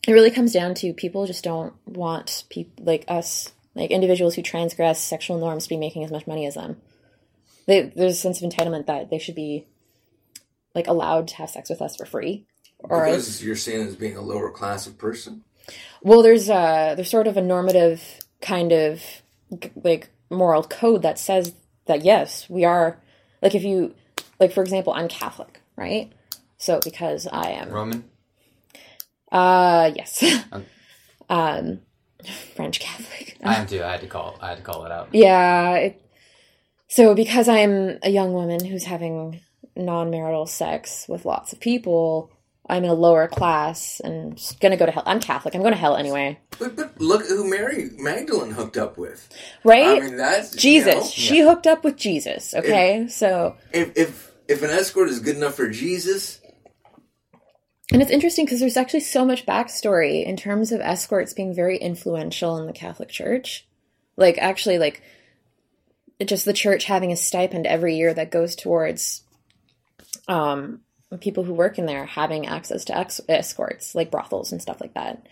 it really comes down to people just don't want people like us, like individuals who transgress sexual norms to be making as much money as them. They, there's a sense of entitlement that they should be like allowed to have sex with us for free. Or Because you're seen as being a lower class of person. well, there's a there's sort of a normative kind of like moral code that says that yes, we are like if you like for example, I'm Catholic, right? So because I am Roman. uh yes. Okay. *laughs* um French Catholic. I am too. I had to call. I had to call it out. Yeah. It, so because I'm a young woman who's having non-marital sex with lots of people, I'm in a lower class and just gonna go to hell. I'm Catholic. I'm going to hell anyway, But, but look who Mary Magdalene hooked up with. right? I mean, that's Jesus. you know, She hooked up with Jesus. Okay, so if if if an escort is good enough for Jesus, And it's interesting because there's actually so much backstory in terms of escorts being very influential in the Catholic Church. Like, actually, like, just the church having a stipend every year that goes towards um, people who work in there having access to ex- escorts, like brothels and stuff like that.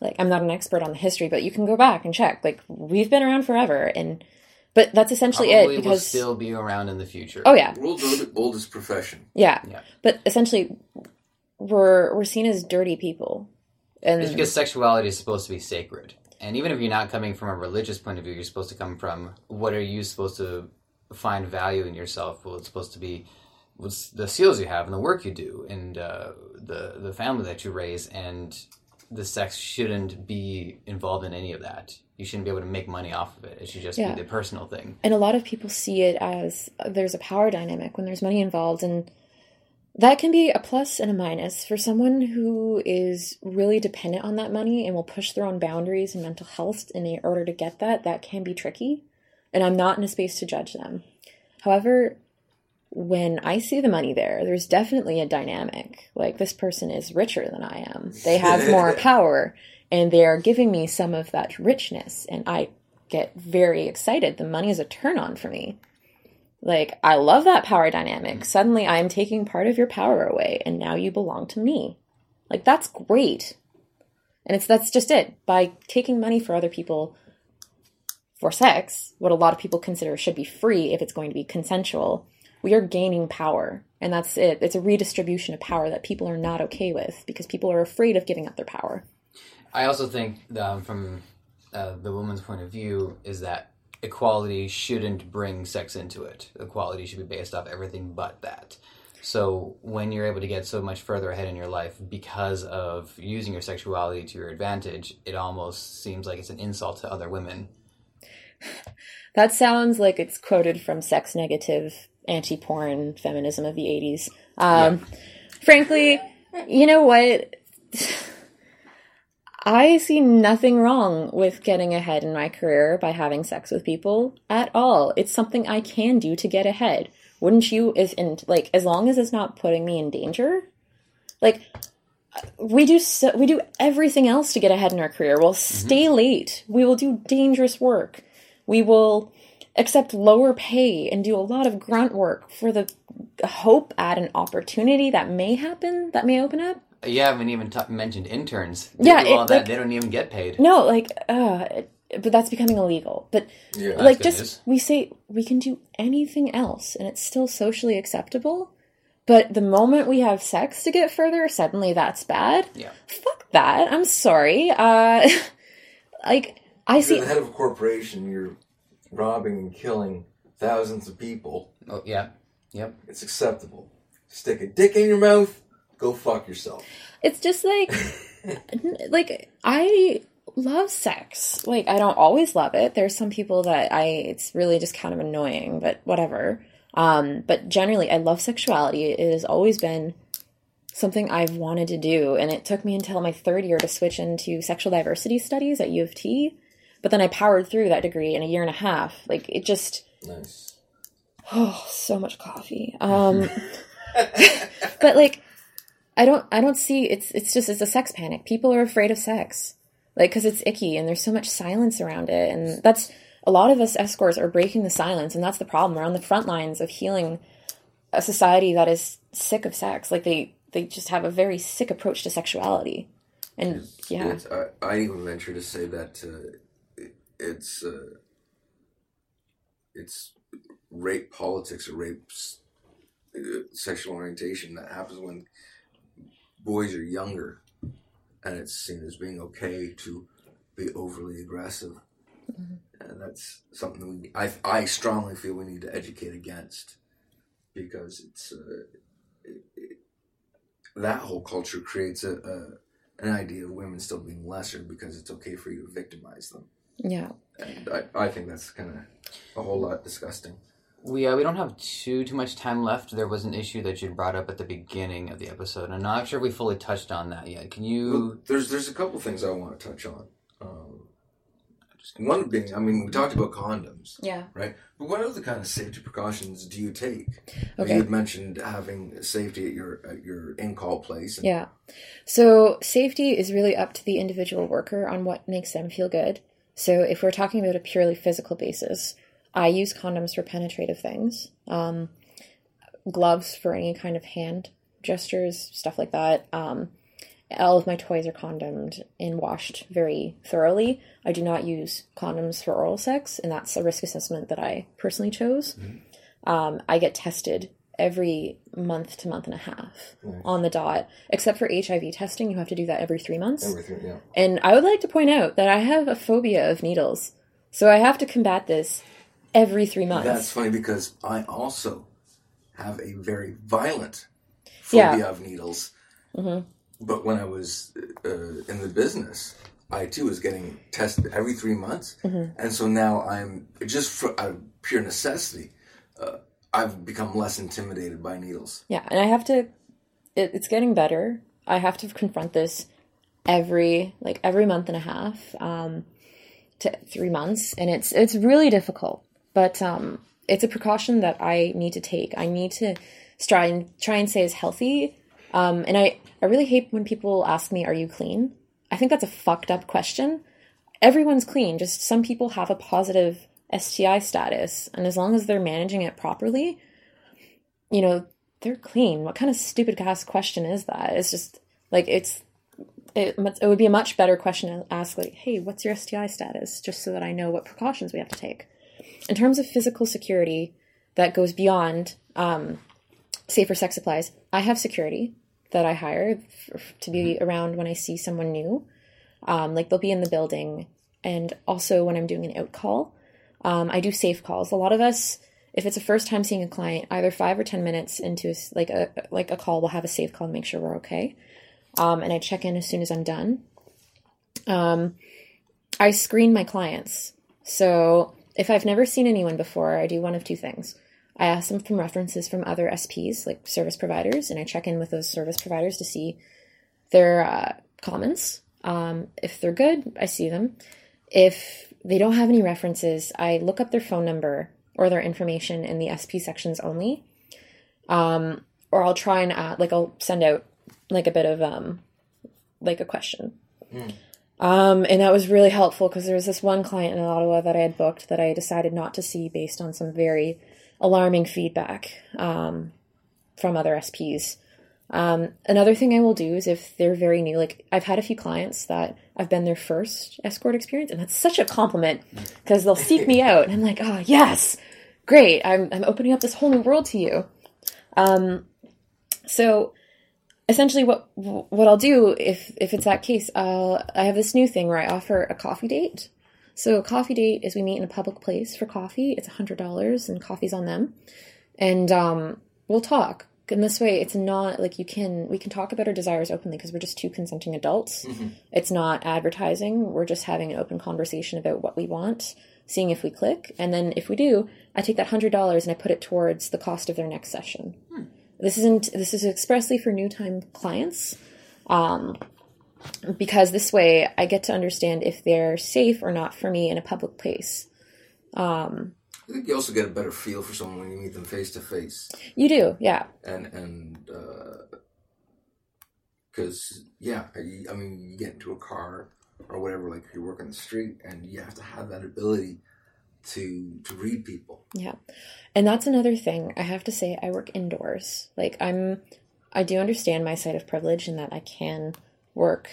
Like, I'm not an expert on the history, but you can go back and check. Like, we've been around forever, and but that's essentially Probably it will because still be around in the future. oh yeah, world's old- oldest profession. yeah, Yeah. But essentially, we're we're seen as dirty people, and It's because sexuality is supposed to be sacred. And even if you're not coming from a religious point of view, you're supposed to come from what are you supposed to find value in yourself? Well, it's supposed to be what's the skills you have and the work you do and uh, the the family that you raise and the sex shouldn't be involved in any of that. You shouldn't be able to make money off of it. It should just Yeah. be the personal thing. and a lot of people see it as uh, there's a power dynamic when there's money involved and that can be a plus and a minus for someone who is really dependent on that money and will push their own boundaries and mental health in order to get that that can be tricky and i'm not in a space to judge them however when i see the money there there's definitely a dynamic like this person is richer than i am they have *laughs* more power and they are giving me some of that richness and i get very excited the money is a turn on for me like, I love that power dynamic. Mm. Suddenly I'm taking part of your power away and now you belong to me. Like, that's great. And it's that's just it. By taking money for other people for sex, what a lot of people consider should be free if it's going to be consensual, we are gaining power. And that's it. It's a redistribution of power that people are not okay with because people are afraid of giving up their power. I also think um, from uh, the woman's point of view is that equality shouldn't bring sex into it. Equality should be based off everything but that. So when you're able to get so much further ahead in your life because of using your sexuality to your advantage, it almost seems like it's an insult to other women. *sighs* That sounds like it's quoted from sex negative anti porn feminism of the 80s. Um, Frankly, you know what? *laughs* I see nothing wrong with getting ahead in my career by having sex with people at all. It's something I can do to get ahead. Wouldn't you? Is in like as long as it's not putting me in danger. Like we do, so, we do everything else to get ahead in our career. We'll stay late. We will do dangerous work. We will accept lower pay and do a lot of grunt work for the hope at an opportunity that may happen, that may open up. You haven't even ta mentioned interns. They Yeah, do all it- that. like- they don't even get paid. No, like, uh, but that's becoming illegal. But Yeah. like, just news. we say we can do anything else, and it's still socially acceptable. But the moment we have sex to get further, suddenly that's bad. Yeah. Fuck that. I'm sorry. Uh, *laughs* like I see. You're the head of a corporation. You're robbing and killing thousands of people. Oh yeah. Yep. It's acceptable. Stick a dick in your mouth. Go fuck yourself. It's just like, *laughs* like I love sex. Like I don't always love it. There's some people that I it's really just kind of annoying, but whatever. Um, but generally, I love sexuality. It has always been something I've wanted to do, and it took me until my third year to switch into sexual diversity studies at U of T. But then I powered through that degree in a year and a half. Like it just Nice. Oh, so much coffee. Um *laughs* but like I don't I don't see it's it's just it's a sex panic. People are afraid of sex. Like cuz it's icky and there's so much silence around it and that's a lot of us escorts are breaking the silence and that's the problem. We're on the front lines of healing a society that is sick of sex. Like they they just have a very sick approach to sexuality. And yeah. It's, I, I even venture to say that uh, it's uh, it's rape politics or rape uh, sexual orientation that happens when boys are younger, and it's seen as being okay to be overly aggressive, and that's something we I I strongly feel we need to educate against because it's. Uh, it, it, that whole culture creates a, a an idea of women still being lesser because it's okay for you to victimize them. Yeah. And I, I think that's kind of a whole lot disgusting. we uh, we don't have too too much time left. There was an issue that you brought up at the beginning of the episode. I'm not sure if we fully touched on that yet. Can you? Well, there's there's a couple things I want to touch on. Um, one being, I mean, we talked about condoms, Yeah. right? But what other kind of safety precautions do you take? Okay. You had mentioned having safety at your at your in call place. And Yeah. So safety is really up to the individual worker on what makes them feel good. So if we're talking about a purely physical basis, I use condoms for penetrative things, um, gloves for any kind of hand gestures, stuff like that. Um, all of my toys are condomed and washed very thoroughly. I do not use condoms for oral sex, and that's a risk assessment that I personally chose. Um, I get tested every month to month and a half on the dot, except for HIV testing. You have to do that every three months. everything, yeah. And I would like to point out that I have a phobia of needles. So I have to combat this every three months. That's funny because I also have a very violent Yeah. phobia of needles. But when I was uh, in the business, I too was getting tested every three months, and so now I'm just for out of pure necessity. Uh, I've become less intimidated by needles. Yeah, and I have to. It, it's getting better. I have to confront this every like every month and a half um, to three months, and it's it's really difficult. But um, it's a precaution that I need to take. I need to try and try and stay as healthy. Um, and I I really hate when people ask me, "Are you clean?" I think that's a fucked up question. Everyone's clean. Just some people have a positive STI status, and as long as they're managing it properly, you know, they're clean. What kind of stupid ass question is that? It's just like it's it, it would be a much better question to ask like, "Hey, what's your STI status?" just so that I know what precautions we have to take. In terms of physical security that goes beyond um, safer sex supplies, I have security that I hire f- to be around when I see someone new. Um, like they'll be in the building, and also when I'm doing an out call, um, I do safe calls. A lot of us, if it's a first time seeing a client, either five or ten minutes into a like a like a call, we'll have a safe call to make sure we're okay. Um, and I check in as soon as I'm done. Um, I screen my clients. So if I've never seen anyone before, I do one of two things. I ask them from references from other SPs, like service providers, and I check in with those service providers to see their uh, comments. Um, if they're good, I see them. If they don't have any references, I look up their phone number or their information in the SP sections only. Um, or I'll try and add, like I'll send out like a bit of um, like a question. Um, and that was really helpful because there was this one client in Ottawa that I had booked that I decided not to see based on some very alarming feedback um, from other SPs. Um, another thing I will do is if they're very new, like I've had a few clients that I've been their first escort experience, and that's such a compliment because they'll seek me out, and I'm like, oh yes, great, I'm I'm opening up this whole new world to you. Um, so essentially, what what I'll do if if it's that case, I'll I have this new thing where I offer a coffee date. So a coffee date is we meet in a public place for coffee. It's a hundred dollars, and coffee's on them, and um, we'll talk. And this way, it's not like you can we can talk about our desires openly because we're just two consenting adults. Mm-hmm. It's not advertising. We're just having an open conversation about what we want, seeing if we click, and then if we do, I take that hundred dollars and I put it towards the cost of their next session. Hmm. This isn't this is expressly for new time clients. Um, because this way I get to understand if they're safe or not for me in a public place. Um, I think you also get a better feel for someone when you meet them face to face, You do, yeah. and and uh, because yeah, I, I mean, you get into a car or whatever, like you work on the street, and you have to have that ability to to read people. Yeah. And that's another thing. I have to say I work indoors. Like I'm I do understand my side of privilege in that I can work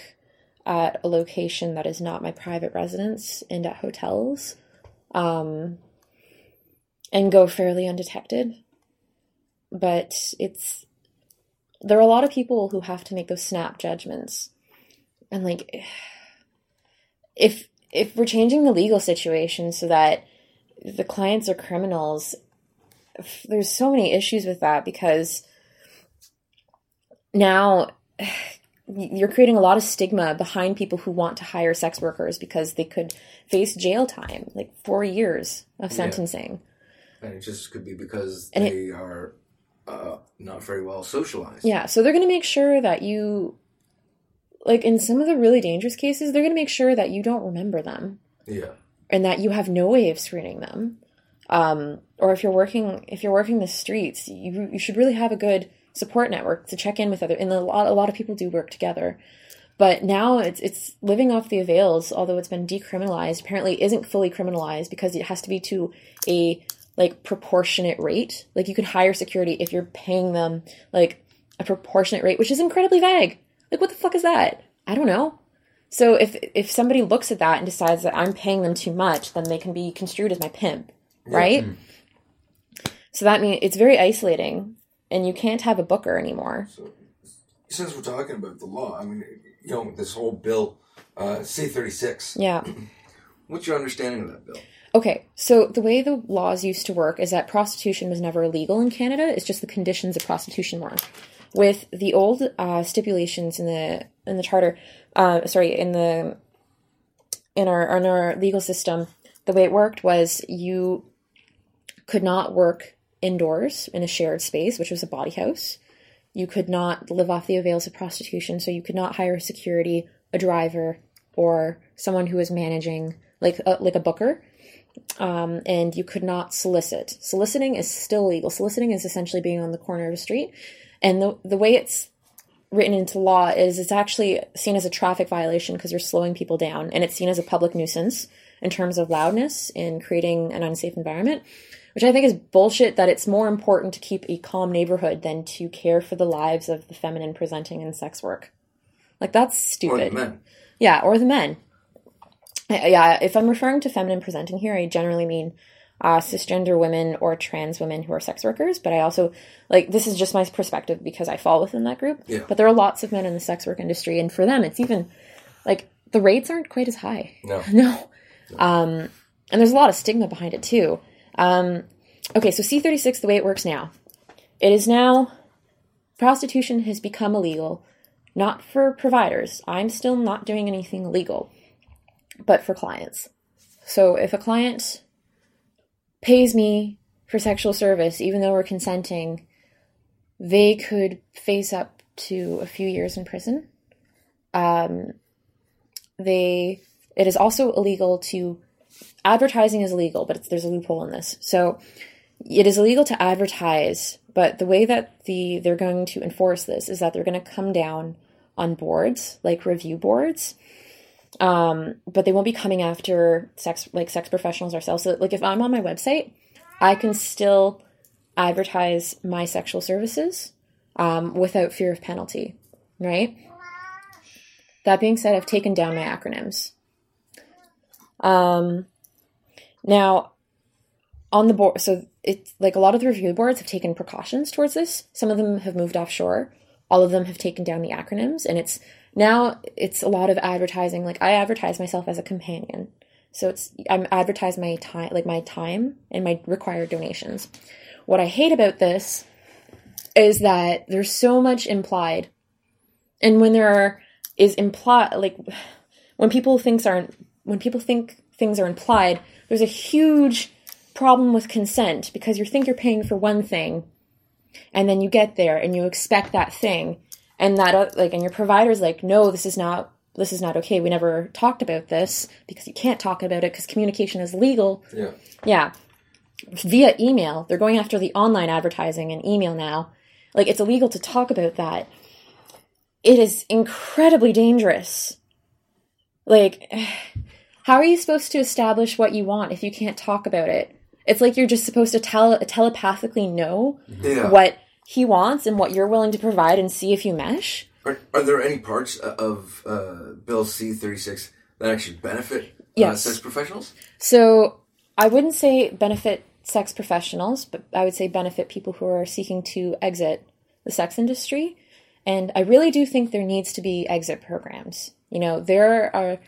at a location that is not my private residence and at hotels. Um and go fairly undetected. But it's there are a lot of people who have to make those snap judgments. And like if if we're changing the legal situation so that the clients are criminals there's so many issues with that because now *sighs* you're creating a lot of stigma behind people who want to hire sex workers because they could face jail time like four years of sentencing And it just could be because And it- they are uh, not very well socialized. Yeah, so they're going to make sure that you, like in some of the really dangerous cases, they're going to make sure that you don't remember them Yeah. and that you have no way of screening them. Um, or if you're working, if you're working the streets, you you should really have a good support network to check in with other. And a lot, a lot of people do work together. But now it's it's living off the avails, although it's been decriminalized. Apparently, isn't fully criminalized because it has to be to a like proportionate rate. Like you can hire security if you're paying them like a proportionate rate, which is incredibly vague. Like what the fuck is that? I don't know. So if if somebody looks at that and decides that I'm paying them too much, then they can be construed as my pimp, right? So that means it's very isolating, and you can't have a booker anymore. Since we're talking about the law, I mean, you know, this whole bill, uh, C thirty six. Yeah. *clears throat* What's your understanding of that bill? Okay, so the way the laws used to work is that prostitution was never illegal in Canada. It's just the conditions of prostitution were. With the old uh, stipulations in the in the charter, uh, sorry, in the in our in our legal system, the way it worked was you could not work indoors in a shared space, which was a bawdy house. You could not live off the avails of prostitution, so you could not hire a security, a driver, or someone who was managing, like a, like a booker um, and you could not solicit. Soliciting is still legal. Soliciting is essentially being on the corner of a street, and the the way it's written into law is it's actually seen as a traffic violation because you're slowing people down, and it's seen as a public nuisance in terms of loudness and creating an unsafe environment. Which I think is bullshit. That it's more important to keep a calm neighborhood than to care for the lives of the feminine presenting in sex work. Like that's Or stupid. the men? Yeah, or the men. Yeah, if I'm referring to feminine presenting here, I generally mean uh, cisgender women or trans women who are sex workers. But I also like this is just my perspective because I fall within that group. Yeah. But there are lots of men in the sex work industry, and for them, it's even like the rates aren't quite as high. No. *laughs* No. Um, and there's a lot of stigma behind it too. Um, okay, so C36, the way it works now, it is now prostitution has become illegal, not for providers. I'm still not doing anything illegal, but for clients. So if a client pays me for sexual service, even though we're consenting, they could face up to a few years in prison. Um, they it is also illegal to advertising is illegal, but there's a loophole in this. So it is illegal to advertise, but the way that the they're going to enforce this is that they're going to come down on boards like review boards. Um, but they won't be coming after sex like sex professionals ourselves. So like if I'm on my website, I can still advertise my sexual services um, without fear of penalty, right? That being said, I've taken down my acronyms. Um, now, on the board, so it's like a lot of the review boards have taken precautions towards this. Some of them have moved offshore. All of them have taken down the acronyms, and it's now it's a lot of advertising. Like I advertise myself as a companion, so it's I'm advertise my time, like my time and my required donations. What I hate about this is that there's so much implied, and when there are is implied like when people thinks aren't when people think things are implied, there's a huge problem with consent because you think you're paying for one thing and then you get there and you expect that thing and that uh, like and your provider's like no this is not this is not okay. We never talked about this because you can't talk about it because communication is legal. Yeah. yeah. Via email. They're going after the online advertising and email now. Like it's illegal to talk about that. It is incredibly dangerous. Like *sighs* how are you supposed to establish what you want if you can't talk about it? It's like you're just supposed to tell telepathically know Yeah. what he wants and what you're willing to provide and see if you mesh Are, are there any parts of uh, Bill C thirty six that actually benefit uh, sex professionals? So I wouldn't say benefit sex professionals, but I would say benefit people who are seeking to exit the sex industry. And I really do think there needs to be exit programs. You know, there are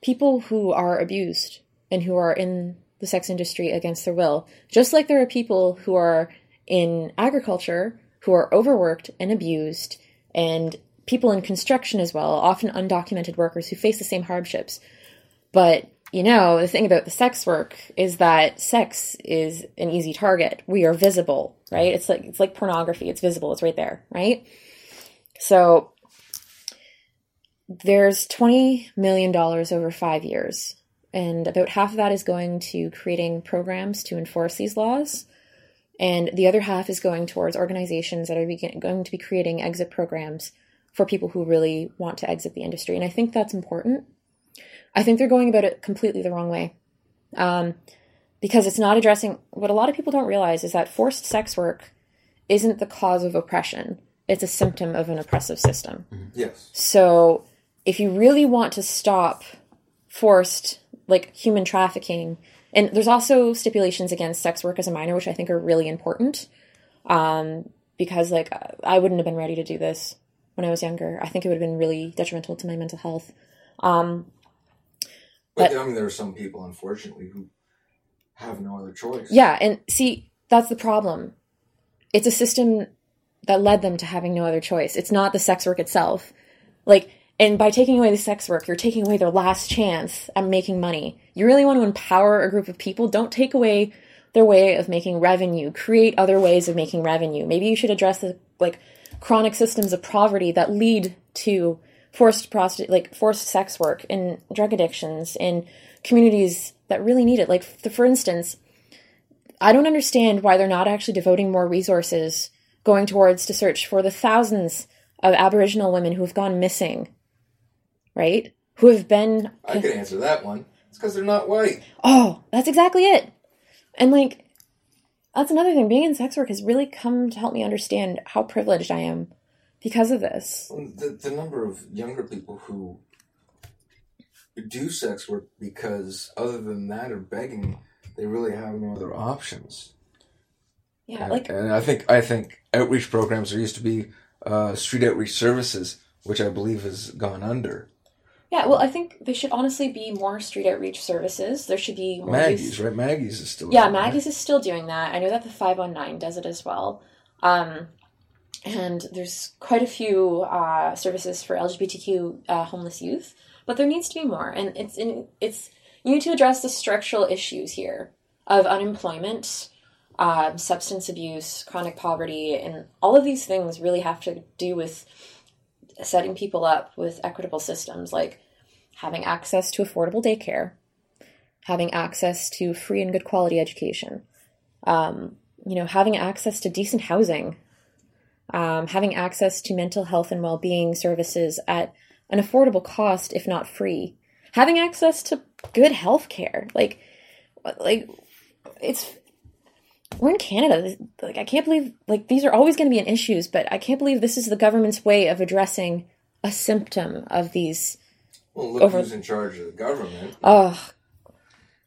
people who are abused and who are in the sex industry against their will, just like there are people who are in agriculture who are overworked and abused, and people in construction as well, often undocumented workers who face the same hardships. But you know, the thing about the sex work is that sex is an easy target. We are visible, right? It's like it's like pornography. It's visible. It's right there, right? So there's 20 million dollars over 5 years and about half of that is going to creating programs to enforce these laws and the other half is going towards organizations that are begin- going to be creating exit programs for people who really want to exit the industry. And i think that's important. I think they're going about it completely the wrong way um, because it's not addressing what a lot of people don't realize is that forced sex work isn't the cause of oppression. It's a symptom of an oppressive system. Yes. so if you really want to stop forced like human trafficking and there's also stipulations against sex work as a minor which i think are really important um, because like i wouldn't have been ready to do this when i was younger. I think it would have been really detrimental to my mental health. Um, But, But- I mean, there are some people, unfortunately, who have no other choice. yeah and see that's the problem. It's a system that led them to having no other choice. It's not the sex work itself. Like and by taking away the sex work you're taking away their last chance at making money. You really want to empower a group of people. Don't take away their way of making revenue. Create other ways of making revenue. Maybe you should address the like chronic systems of poverty that lead to forced prosti- like forced sex work and drug addictions in communities that really need it. Like for instance I don't understand why they're not actually devoting more resources going towards to search for the thousands of Aboriginal women who have gone missing, right? Who have been. I could answer that one. It's because they're not white. Oh, that's exactly it. And like, that's another thing. Being in sex work has really come to help me understand how privileged I am because of this. The, the number of younger people who do sex work because, other than that, are begging, they really have no other options. Yeah, And- like, and I think I think outreach programs there used to be uh, street outreach services, which I believe has gone under. Yeah, well, I think there should honestly be more street outreach services. There should be more Maggie's, right? Maggie's is still Yeah. Maggie's is still doing that. I know that the 519 does it as well. Um, and there's quite a few uh, services for LGBTQ uh, homeless youth, but there needs to be more. And it's in, it's you need to address the structural issues here of unemployment, um, substance abuse, chronic poverty, and all of these things really have to do with setting people up with equitable systems like having access to affordable daycare, having access to free and good quality education, um, you know, having access to decent housing, um, having access to mental health and well being services at an affordable cost, if not free, having access to good health care. Like, like it's we're in Canada. Like, I can't believe like these are always going to be an issues, but I can't believe this is the government's way of addressing a symptom of these. Well, look over- who's in charge of the government. Ugh,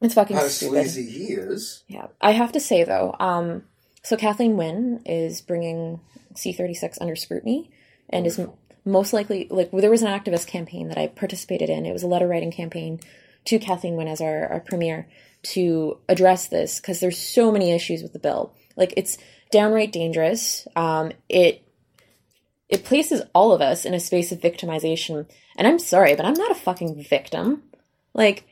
it's fucking How stupid. sleazy he is. Yeah, I have to say though, um, so Kathleen Wynne is bringing C36 under scrutiny, and is m- most likely like there was an activist campaign that I participated in. It was a letter writing campaign to Kathleen Wynne as our, our premier to address this because there's so many issues with the bill. Like it's downright dangerous. Um, it it places all of us in a space of victimization. And I'm sorry, but I'm not a fucking victim. Like,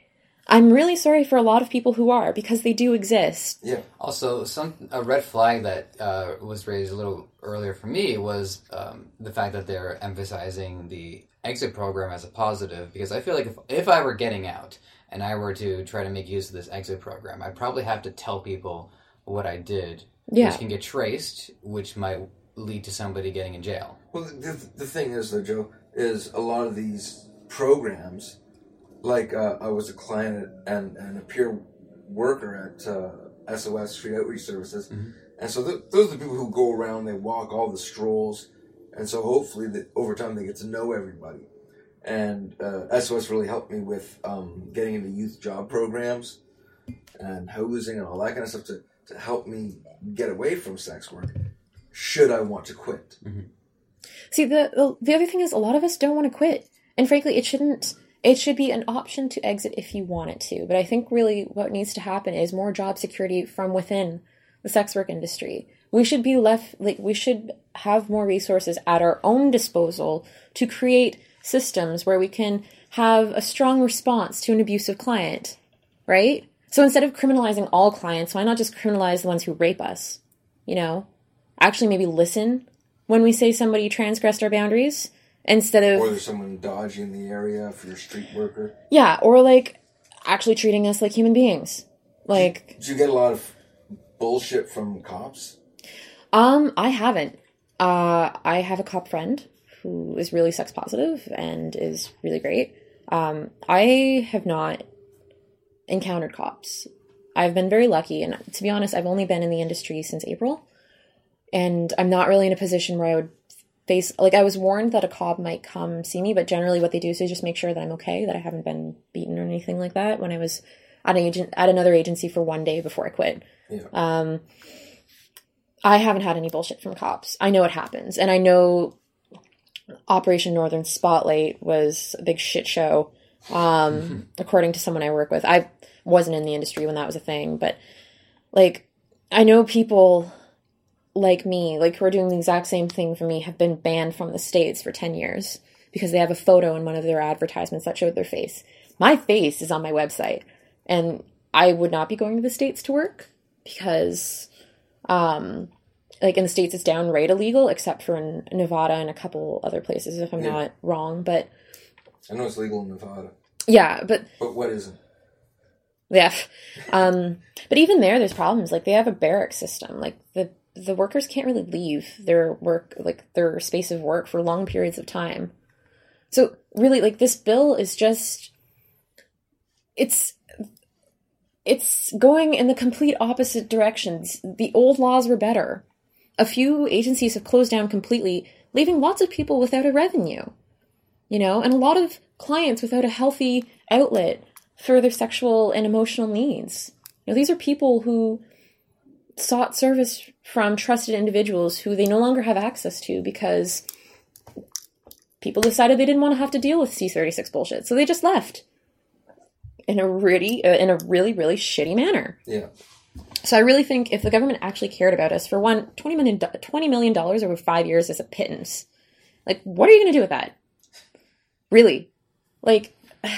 I'm really sorry for a lot of people who are because they do exist. Yeah. Also, some a red flag that uh, was raised a little earlier for me was um, the fact that they're emphasizing the exit program as a positive. Because I feel like if if I were getting out and I were to try to make use of this exit program, I'd probably have to tell people what I did, Yeah. which can get traced, which might lead to somebody getting in jail. Well, the, the thing is, though, Joe, is a lot of these programs, like uh, I was a client and, and a peer worker at uh, SOS Street Outreach Services, and so th- those are the people who go around, they walk all the strolls, and so hopefully that over time they get to know everybody. And uh, SOS really helped me with um, getting into youth job programs and housing and all that kind of stuff to, to help me get away from sex work should I want to quit. Mm-hmm. See, the, the the other thing is a lot of us don't want to quit, and frankly, it shouldn't. It should be an option to exit if you want it to. But I think really what needs to happen is more job security from within the sex work industry. We should be left like we should have more resources at our own disposal to create systems where we can have a strong response to an abusive client. right? So instead of criminalizing all clients, why not just criminalize the ones who rape us? You know, actually maybe listen when we say somebody transgressed our boundaries instead of Or there's someone dodging the area if you're a street worker. yeah, or like actually treating us like human beings. Like Did you get a lot of bullshit from cops? Um, I haven't. Uh, I have a cop friend who is really sex positive and is really great. Um, I have not encountered cops. I've been very lucky, and to be honest, I've only been in the industry since April, and I'm not really in a position where I would face like I was warned that a cop might come see me, but generally what they do is they just make sure that I'm okay, that I haven't been beaten or anything like that. When I was at an agent at another agency for one day before I quit, Yeah. um, I haven't had any bullshit from cops. I know it happens, and I know Operation Northern Spotlight was a big shit show. Um, according to someone I work with, I wasn't in the industry when that was a thing, but like I know people like me, like who are doing the exact same thing for me, have been banned from the states for ten years because they have a photo in one of their advertisements that showed their face. My face is on my website, and I would not be going to the states to work because um like in the states it's downright illegal except for in nevada and a couple other places if i'm Yeah. not wrong but I know it's legal in Nevada, yeah but but what isn't? yeah *laughs* um but even there there's problems like they have a barrack system like the the workers can't really leave their work like their space of work for long periods of time. So really like this bill is just it's it's going in the complete opposite directions. The old laws were better. A few agencies have closed down completely leaving lots of people without a revenue you know and a lot of clients without a healthy outlet for their sexual and emotional needs. You know these are people who sought service from trusted individuals who they no longer have access to because people decided they didn't want to have to deal with C36 bullshit so they just left in a really uh, in a really really shitty manner Yeah. so I really think if the government actually cared about us, for one, twenty million twenty million dollars over five years is a pittance. Like, what are you going to do with that? Really, like. *sighs*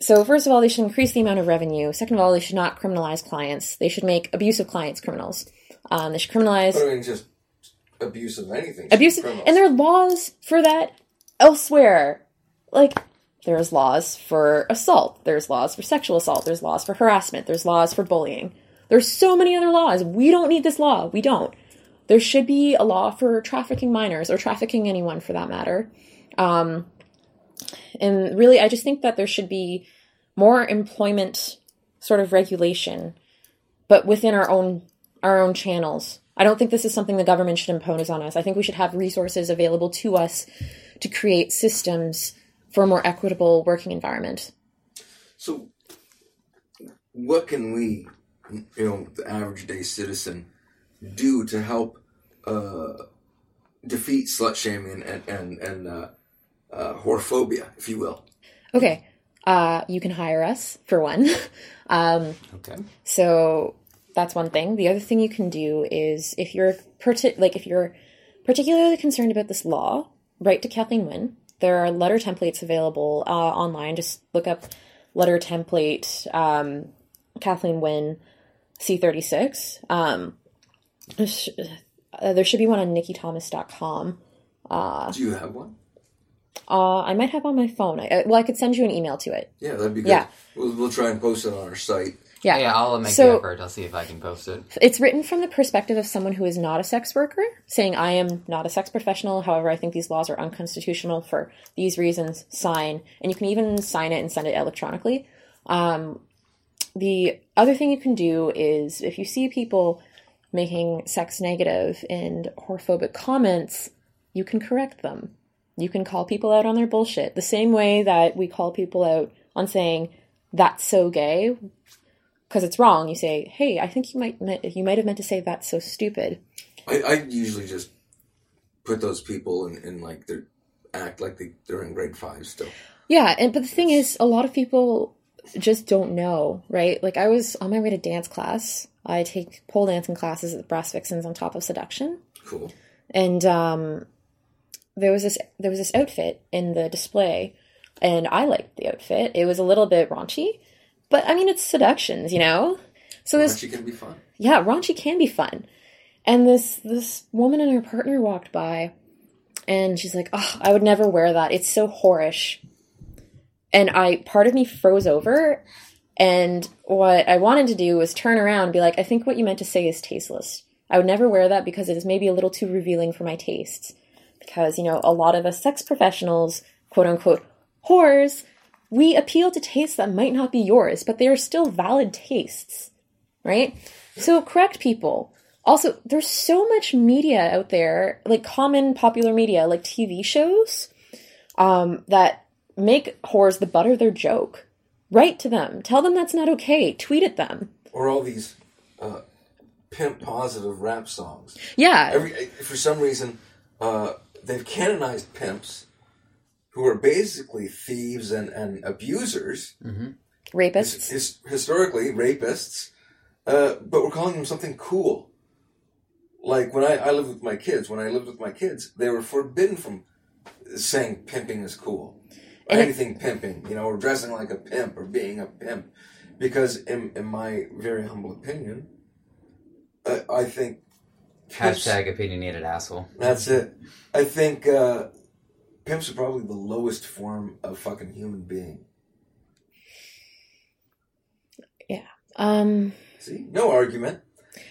So first of all, they should increase the amount of revenue. Second of all, they should not criminalize clients. They should make abusive clients criminals. Um, they should criminalize But I mean, just abuse of anything. Criminals. and there are laws for that elsewhere. Like there's laws for assault, there's laws for sexual assault, there's laws for harassment, there's laws for bullying. There's so many other laws. We don't need this law. We don't. There should be a law for trafficking minors or trafficking anyone for that matter. Um, and really, I just think that there should be more employment sort of regulation, but within our own our own channels. I don't think this is something the government should impose on us. I think we should have resources available to us to create systems for a more equitable working environment. So, what can we, you know, the average day citizen, do to help uh, defeat slut shaming and and and uh, uh, whorephobia, if you will? Okay, uh, you can hire us for one. *laughs* um, Okay. So that's one thing. The other thing you can do is if you're parti- like if you're particularly concerned about this law, write to Kathleen Wynne. There are letter templates available uh, online. Just look up letter template um, Kathleen Wynne C36. Um, sh- uh, there should be one on nikkithomas.com. Do you have one? Uh, I might have on my phone. I, uh, well, I could send you an email to it. Yeah, that'd be good. Yeah. We'll, we'll try and post it on our site. Yeah. Yeah, I'll make So- the effort. I'll see if I can post it. It's written from the perspective of someone who is not a sex worker, saying, I am not a sex professional. However, I think these laws are unconstitutional for these reasons. Sign. And you can even sign it and send it electronically. Um, the other thing you can do is if you see people making sex negative and whorephobic comments, you can correct them. You can call people out on their bullshit. The same way that we call people out on saying, that's so gay, because it's wrong. You say, "Hey, I think you might you might have meant to say that's so stupid." I, I usually just put those people in, in like their act like they, they're in grade five still. Yeah, and but the thing is, a lot of people just don't know, right? Like I was on my way to dance class. I take pole dancing classes at the Brass Vixens on top of Seduction, Cool. and um, there was this there was this outfit in the display, and I liked the outfit. It was a little bit raunchy, But I mean, it's seductions, you know. So this Raunchy can be fun. yeah, raunchy can be fun. And this this woman and her partner walked by, and she's like, "Oh, I would never wear that. It's so whorish." And I part of me froze over, and what I wanted to do was turn around and be like, "I think what you meant to say is tasteless. I would never wear that because it is maybe a little too revealing for my tastes." Because you know, a lot of us sex professionals, quote unquote, whores, we appeal to tastes that might not be yours, but they are still valid tastes right? So correct people. Also, there's so much media out there, like common popular media, like TV shows, um, that make whores the butt of their joke. Write to them. Tell them that's not okay. Tweet at them. Or all these uh, pimp positive rap songs. Yeah. Every for some reason, uh, they've canonized pimps who are basically thieves and, and abusers, Rapists. his, historically rapists, uh, but we're calling them something cool. Like when I, I lived with my kids, when I lived with my kids, they were forbidden from saying pimping is cool. Or And it- anything pimping, you know, or dressing like a pimp or being a pimp. Because in, in my very humble opinion, uh, I think pimps- Hashtag opinionated asshole. that's it. I think uh, pimps are probably the lowest form of fucking human being. Yeah. Um, See, no argument.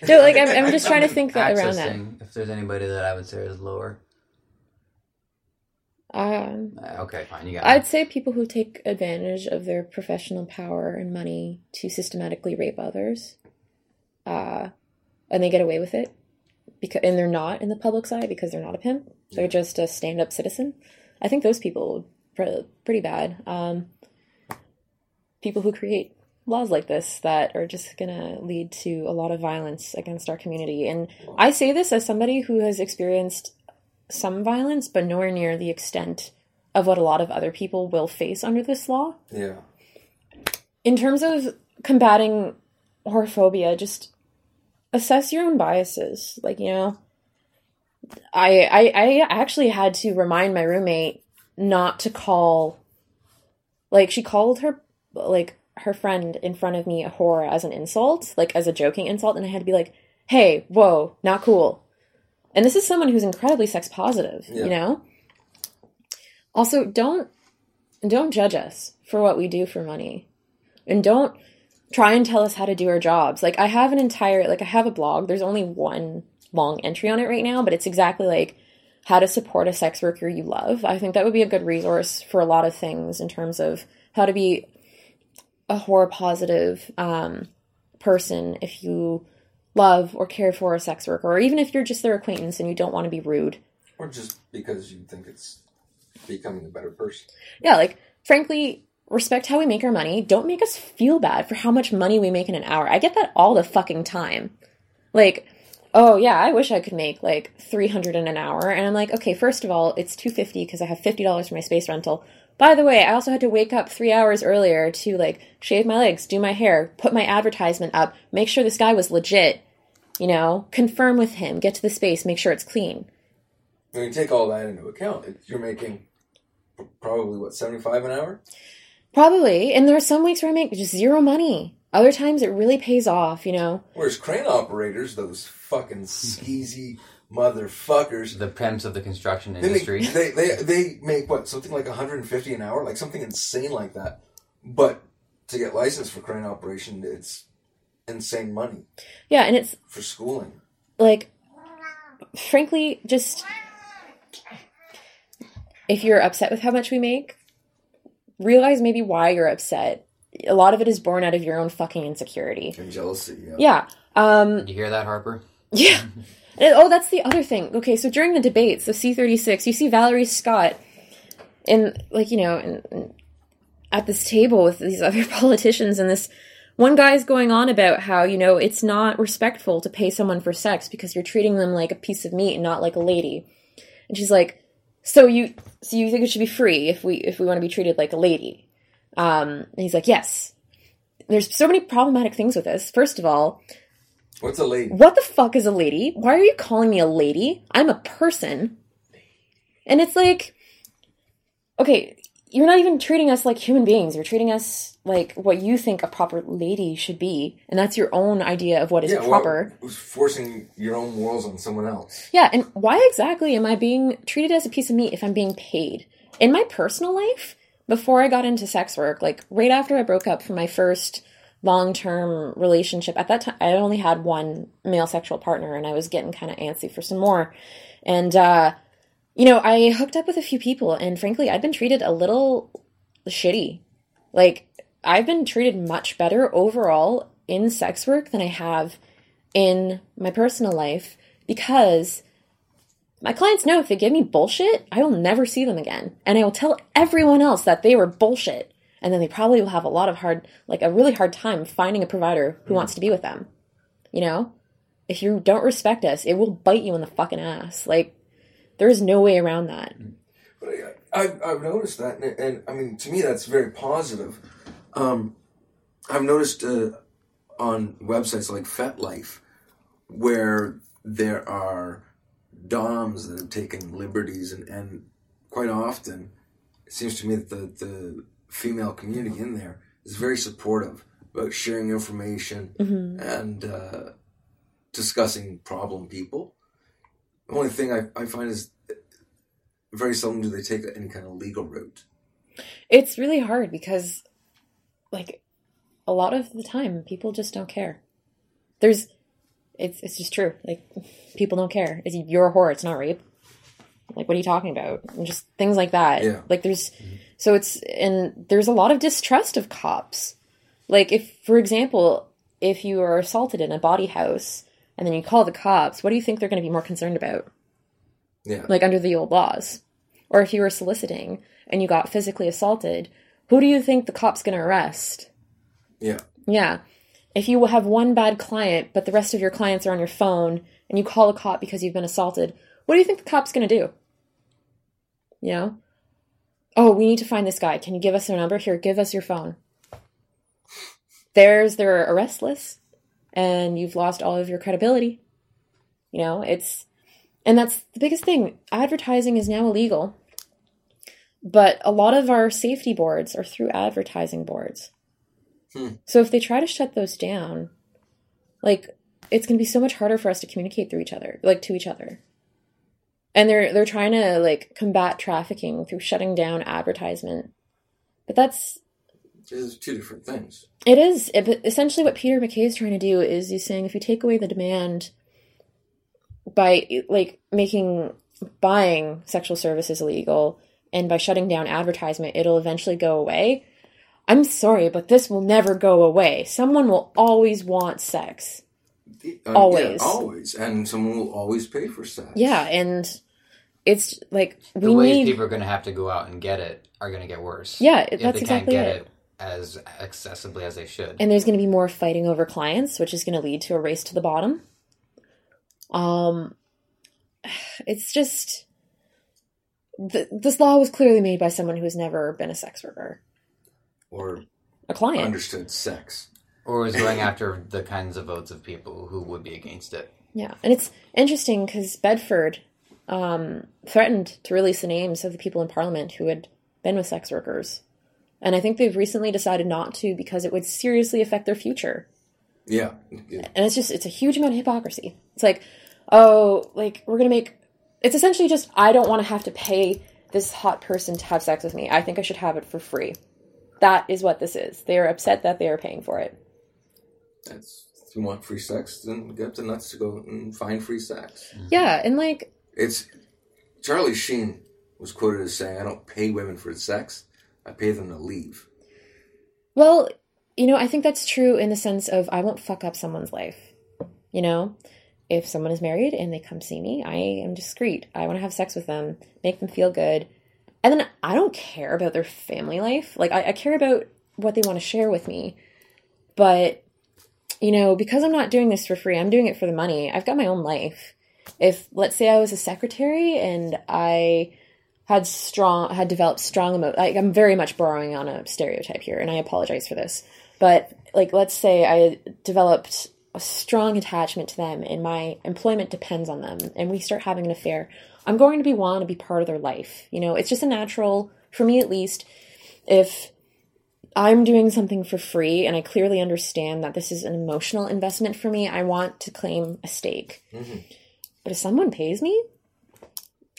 no, like I'm, I'm *laughs* just trying to think that around that. If there's anybody that I would say is lower. Um, Uh, Okay, fine. You got I'd it. say people who take advantage of their professional power and money to systematically rape others, uh, and they get away with it, because and they're not in the public's eye because they're not a pimp. They're just a stand-up citizen. I think those people are pretty bad. Um, people who create laws like this that are just gonna lead to a lot of violence against our community. And I say this as somebody who has experienced some violence, but nowhere near the extent of what a lot of other people will face under this law. Yeah. In terms of combating whorephobia, just assess your own biases. Like, you know, I, I I actually had to remind my roommate not to call like she called her like her friend in front of me a whore as an insult, like as a joking insult, and I had to be like, "Hey, whoa, not cool." And this is someone who's incredibly sex positive, Yeah. you know. Also, don't don't judge us for what we do for money, and don't try and tell us how to do our jobs. Like I have an entire like I have a blog. There's only one long entry on it right now, but it's exactly like how to support a sex worker you love. I think that would be a good resource for a lot of things in terms of how to be a whore positive um, person if you love or care for a sex worker, or even if you're just their acquaintance and you don't want to be rude. Or just because you think it's becoming a better person. Yeah, like frankly, respect how we make our money. Don't make us feel bad for how much money we make in an hour. I get that all the fucking time. Like, oh yeah, I wish I could make like 300 in an hour. And I'm like, okay, first of all, it's 250 because I have $50 for my space rental. By the way, I also had to wake up 3 hours earlier to like shave my legs, do my hair, put my advertisement up, make sure this guy was legit, you know, confirm with him, get to the space, make sure it's clean. When you take all that into account, you're making probably what seventy five an hour. Probably. And there are some weeks where I make just zero money. Other times it really pays off, you know. Whereas crane operators, those fucking *laughs* skeezy motherfuckers, The pimps of the construction they make, industry. *laughs* they, they they make what something like 150 an hour, like something insane like that. But to get licensed for crane operation, it's insane money Yeah, and it's for schooling. like frankly just if you're upset with how much we make realize maybe why you're upset a lot of it is born out of your own fucking insecurity And jealousy. Yeah. yeah um you hear that, Harper? Yeah. *laughs* And- oh that's the other thing. Okay so during the debates of c36 you see valerie scott in like you know in, in- at this table with these *laughs* other politicians and this one guy's going on about how you know it's not respectful to pay someone for sex because you're treating them like a piece of meat and not like a lady. And she's like so you so you think it should be free if we if we want to be treated like a lady? Um and he's like yes. There's so many problematic things with this. First of all What's a lady? what the fuck is a lady? Why are you calling me a lady? I'm a person. And it's like, okay, you're not even treating us like human beings. You're treating us like what you think a proper lady should be, and that's your own idea of what is Yeah, well, proper. it was forcing your own morals on someone else. Yeah, and why exactly am I being treated as a piece of meat if I'm being paid? In my personal life, before I got into sex work, like right after I broke up from my first long term relationship, at that time I only had one male sexual partner and I was getting kind of antsy for some more. And, uh, you know, I hooked up with a few people and frankly, I've been treated a little shitty. Like, I've been treated much better overall in sex work than I have in my personal life because my clients know if they give me bullshit, I will never see them again. And I will tell everyone else that they were bullshit. And then they probably will have a lot of hard, like a really hard time finding a provider who wants to be with them. You know? If you don't respect us, it will bite you in the fucking ass. Like, there is no way around that. But I, I've, I've noticed that, and, and I mean, to me, that's very positive. Um, I've noticed uh, on websites like FetLife where there are DOMs that have taken liberties, and, and quite often it seems to me that the, the female community in there is very supportive about sharing information and uh, discussing problem people. The only thing I, I find is very seldom do they take any kind of legal route. It's really hard because, like, a lot of the time, people just don't care. There's, it's it's just true. Like, people don't care. It's, you're a whore. It's not rape. Like, what are you talking about? And just things like that. Yeah. Like, there's, so it's, and there's a lot of distrust of cops. Like, if, for example, if you are assaulted in a bawdy house and then you call the cops, what do you think they're going to be more concerned about? Yeah. like under the old laws. Or if you were soliciting and you got physically assaulted, who do you think the cop's going to arrest? yeah. Yeah. If you have one bad client, but the rest of your clients are on your phone and you call a cop because you've been assaulted, what do you think the cop's going to do? You know? Oh, we need to find this guy. Can you give us their number? Here, give us your phone. There's their arrest list, and you've lost all of your credibility. You know, it's and that's the biggest thing. Advertising is now illegal. But a lot of our safety boards are through advertising boards. Hmm. So if they try to shut those down, like it's going to be so much harder for us to communicate through each other, like to each other. And they're they're trying to like combat trafficking through shutting down advertisement. But that's There's two different things. it is it, essentially what Peter MacKay is trying to do is he's saying if you take away the demand by like making buying sexual services illegal and by shutting down advertisement, it'll eventually go away. I'm sorry, but this will never go away. Someone will always want sex. Uh, Always. Yeah, always. And someone will always pay for sex. Yeah, and it's like we the ways need. people are going to have to go out and get it are going to get worse. Yeah, if that's they can't exactly get it. it as accessibly as they should. and there's going to be more fighting over clients, which is going to lead to a race to the bottom. Um, it's just th- this law was clearly made by someone who has never been a sex worker, Or a client. understood sex. Or is going after the kinds of votes of people who would be against it. Yeah, and it's interesting because Bedford um, threatened to release the names of the people in Parliament who had been with sex workers, and I think they've recently decided not to because it would seriously affect their future. Yeah. Yeah. and it's just it's a huge amount of hypocrisy it's like oh like we're gonna make it's essentially just i don't want to have to pay this hot person to have sex with me i think i should have it for free that is what this is they are upset that they are paying for it That's, if you want free sex, then get the nuts to go and find free sex. yeah and like It's Charlie Sheen was quoted as saying, "I don't pay women for sex; I pay them to leave." well you know i think that's true in the sense of i won't fuck up someone's life. You know if someone is married and they come see me i am discreet. I want to have sex with them make them feel good. And then i don't care about their family life. Like i, I care about what they want to share with me. But you know because i'm not doing this for free i'm doing it for the money. I've got my own life. If let's say i was a secretary and i had strong had developed strong emo like i'm very much borrowing on a stereotype here and i apologize for this. But like let's say i developed a strong attachment to them and my employment depends on them and we start having an affair i'm going to be want to be part of their life. You know it's just a natural for me at least, if I'm doing something for free and I clearly understand that this is an emotional investment for me, I want to claim a stake. But if someone pays me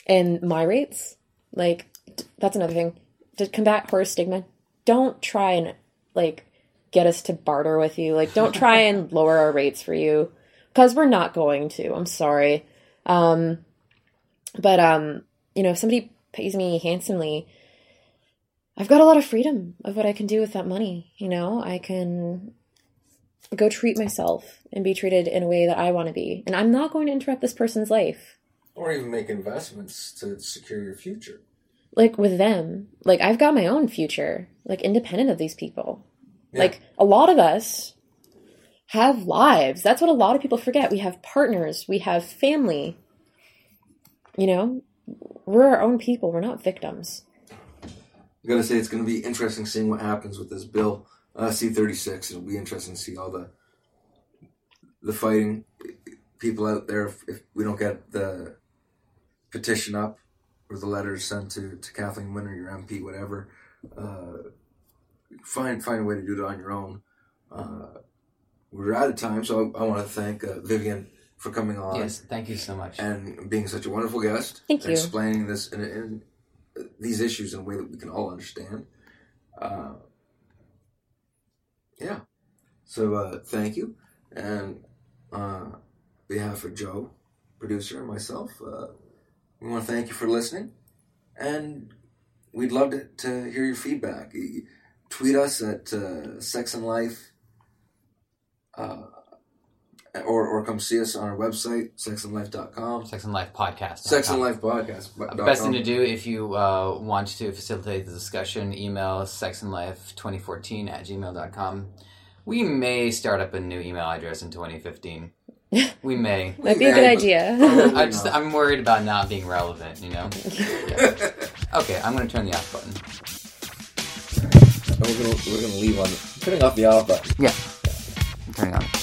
and my rates, like d- that's another thing to combat whore stigma. Don't try and like get us to barter with you. Like don't try and *laughs* lower our rates for you because we're not going to. I'm sorry. Um, but um, you know, if somebody pays me handsomely, I've got a lot of freedom of what I can do with that money. You know, I can go treat myself and be treated in a way that I want to be, and I'm not going to interrupt this person's life. Or even make investments to secure your future. like with them. Like i've got my own future like independent of these people. Yeah. like a lot of us have lives. That's what a lot of people forget. We have partners. We have family. You know? We're our own people. We're not victims I gotta say, it's gonna be interesting seeing what happens with this bill uh, C thirty six. It'll be interesting to see all the the fighting people out there. If, if we don't get the petition up or the letters sent to, to Kathleen Winter, your MP, whatever, uh, find find a way to do it on your own. Uh, we're out of time, so I, I want to thank uh, Vivienne for coming on Yes, thank you so much. and being such a wonderful guest. Thank and you. Explaining this in, in these issues in a way that we can all understand. Uh, yeah. So uh, thank you, and uh, behalf of Joe, producer, and myself, uh, we want to thank you for listening, and we'd love to, to hear your feedback. Tweet us at uh, Sex and Life. Uh, or, or come see us on our website, sexandlife.com. Sex and Life podcast. Sex and Life Podcast. dot Best thing to do if you uh, want to facilitate the discussion, email sexandlife2014 at gmail.com. We may start up a new email address in 2015. *laughs* We may. might be a good idea I just, I'm worried about not being relevant, you know? *laughs* Okay, I'm going to turn the off button. we're gonna we're gonna leave on turning off the off button. Yeah. I'm turning on.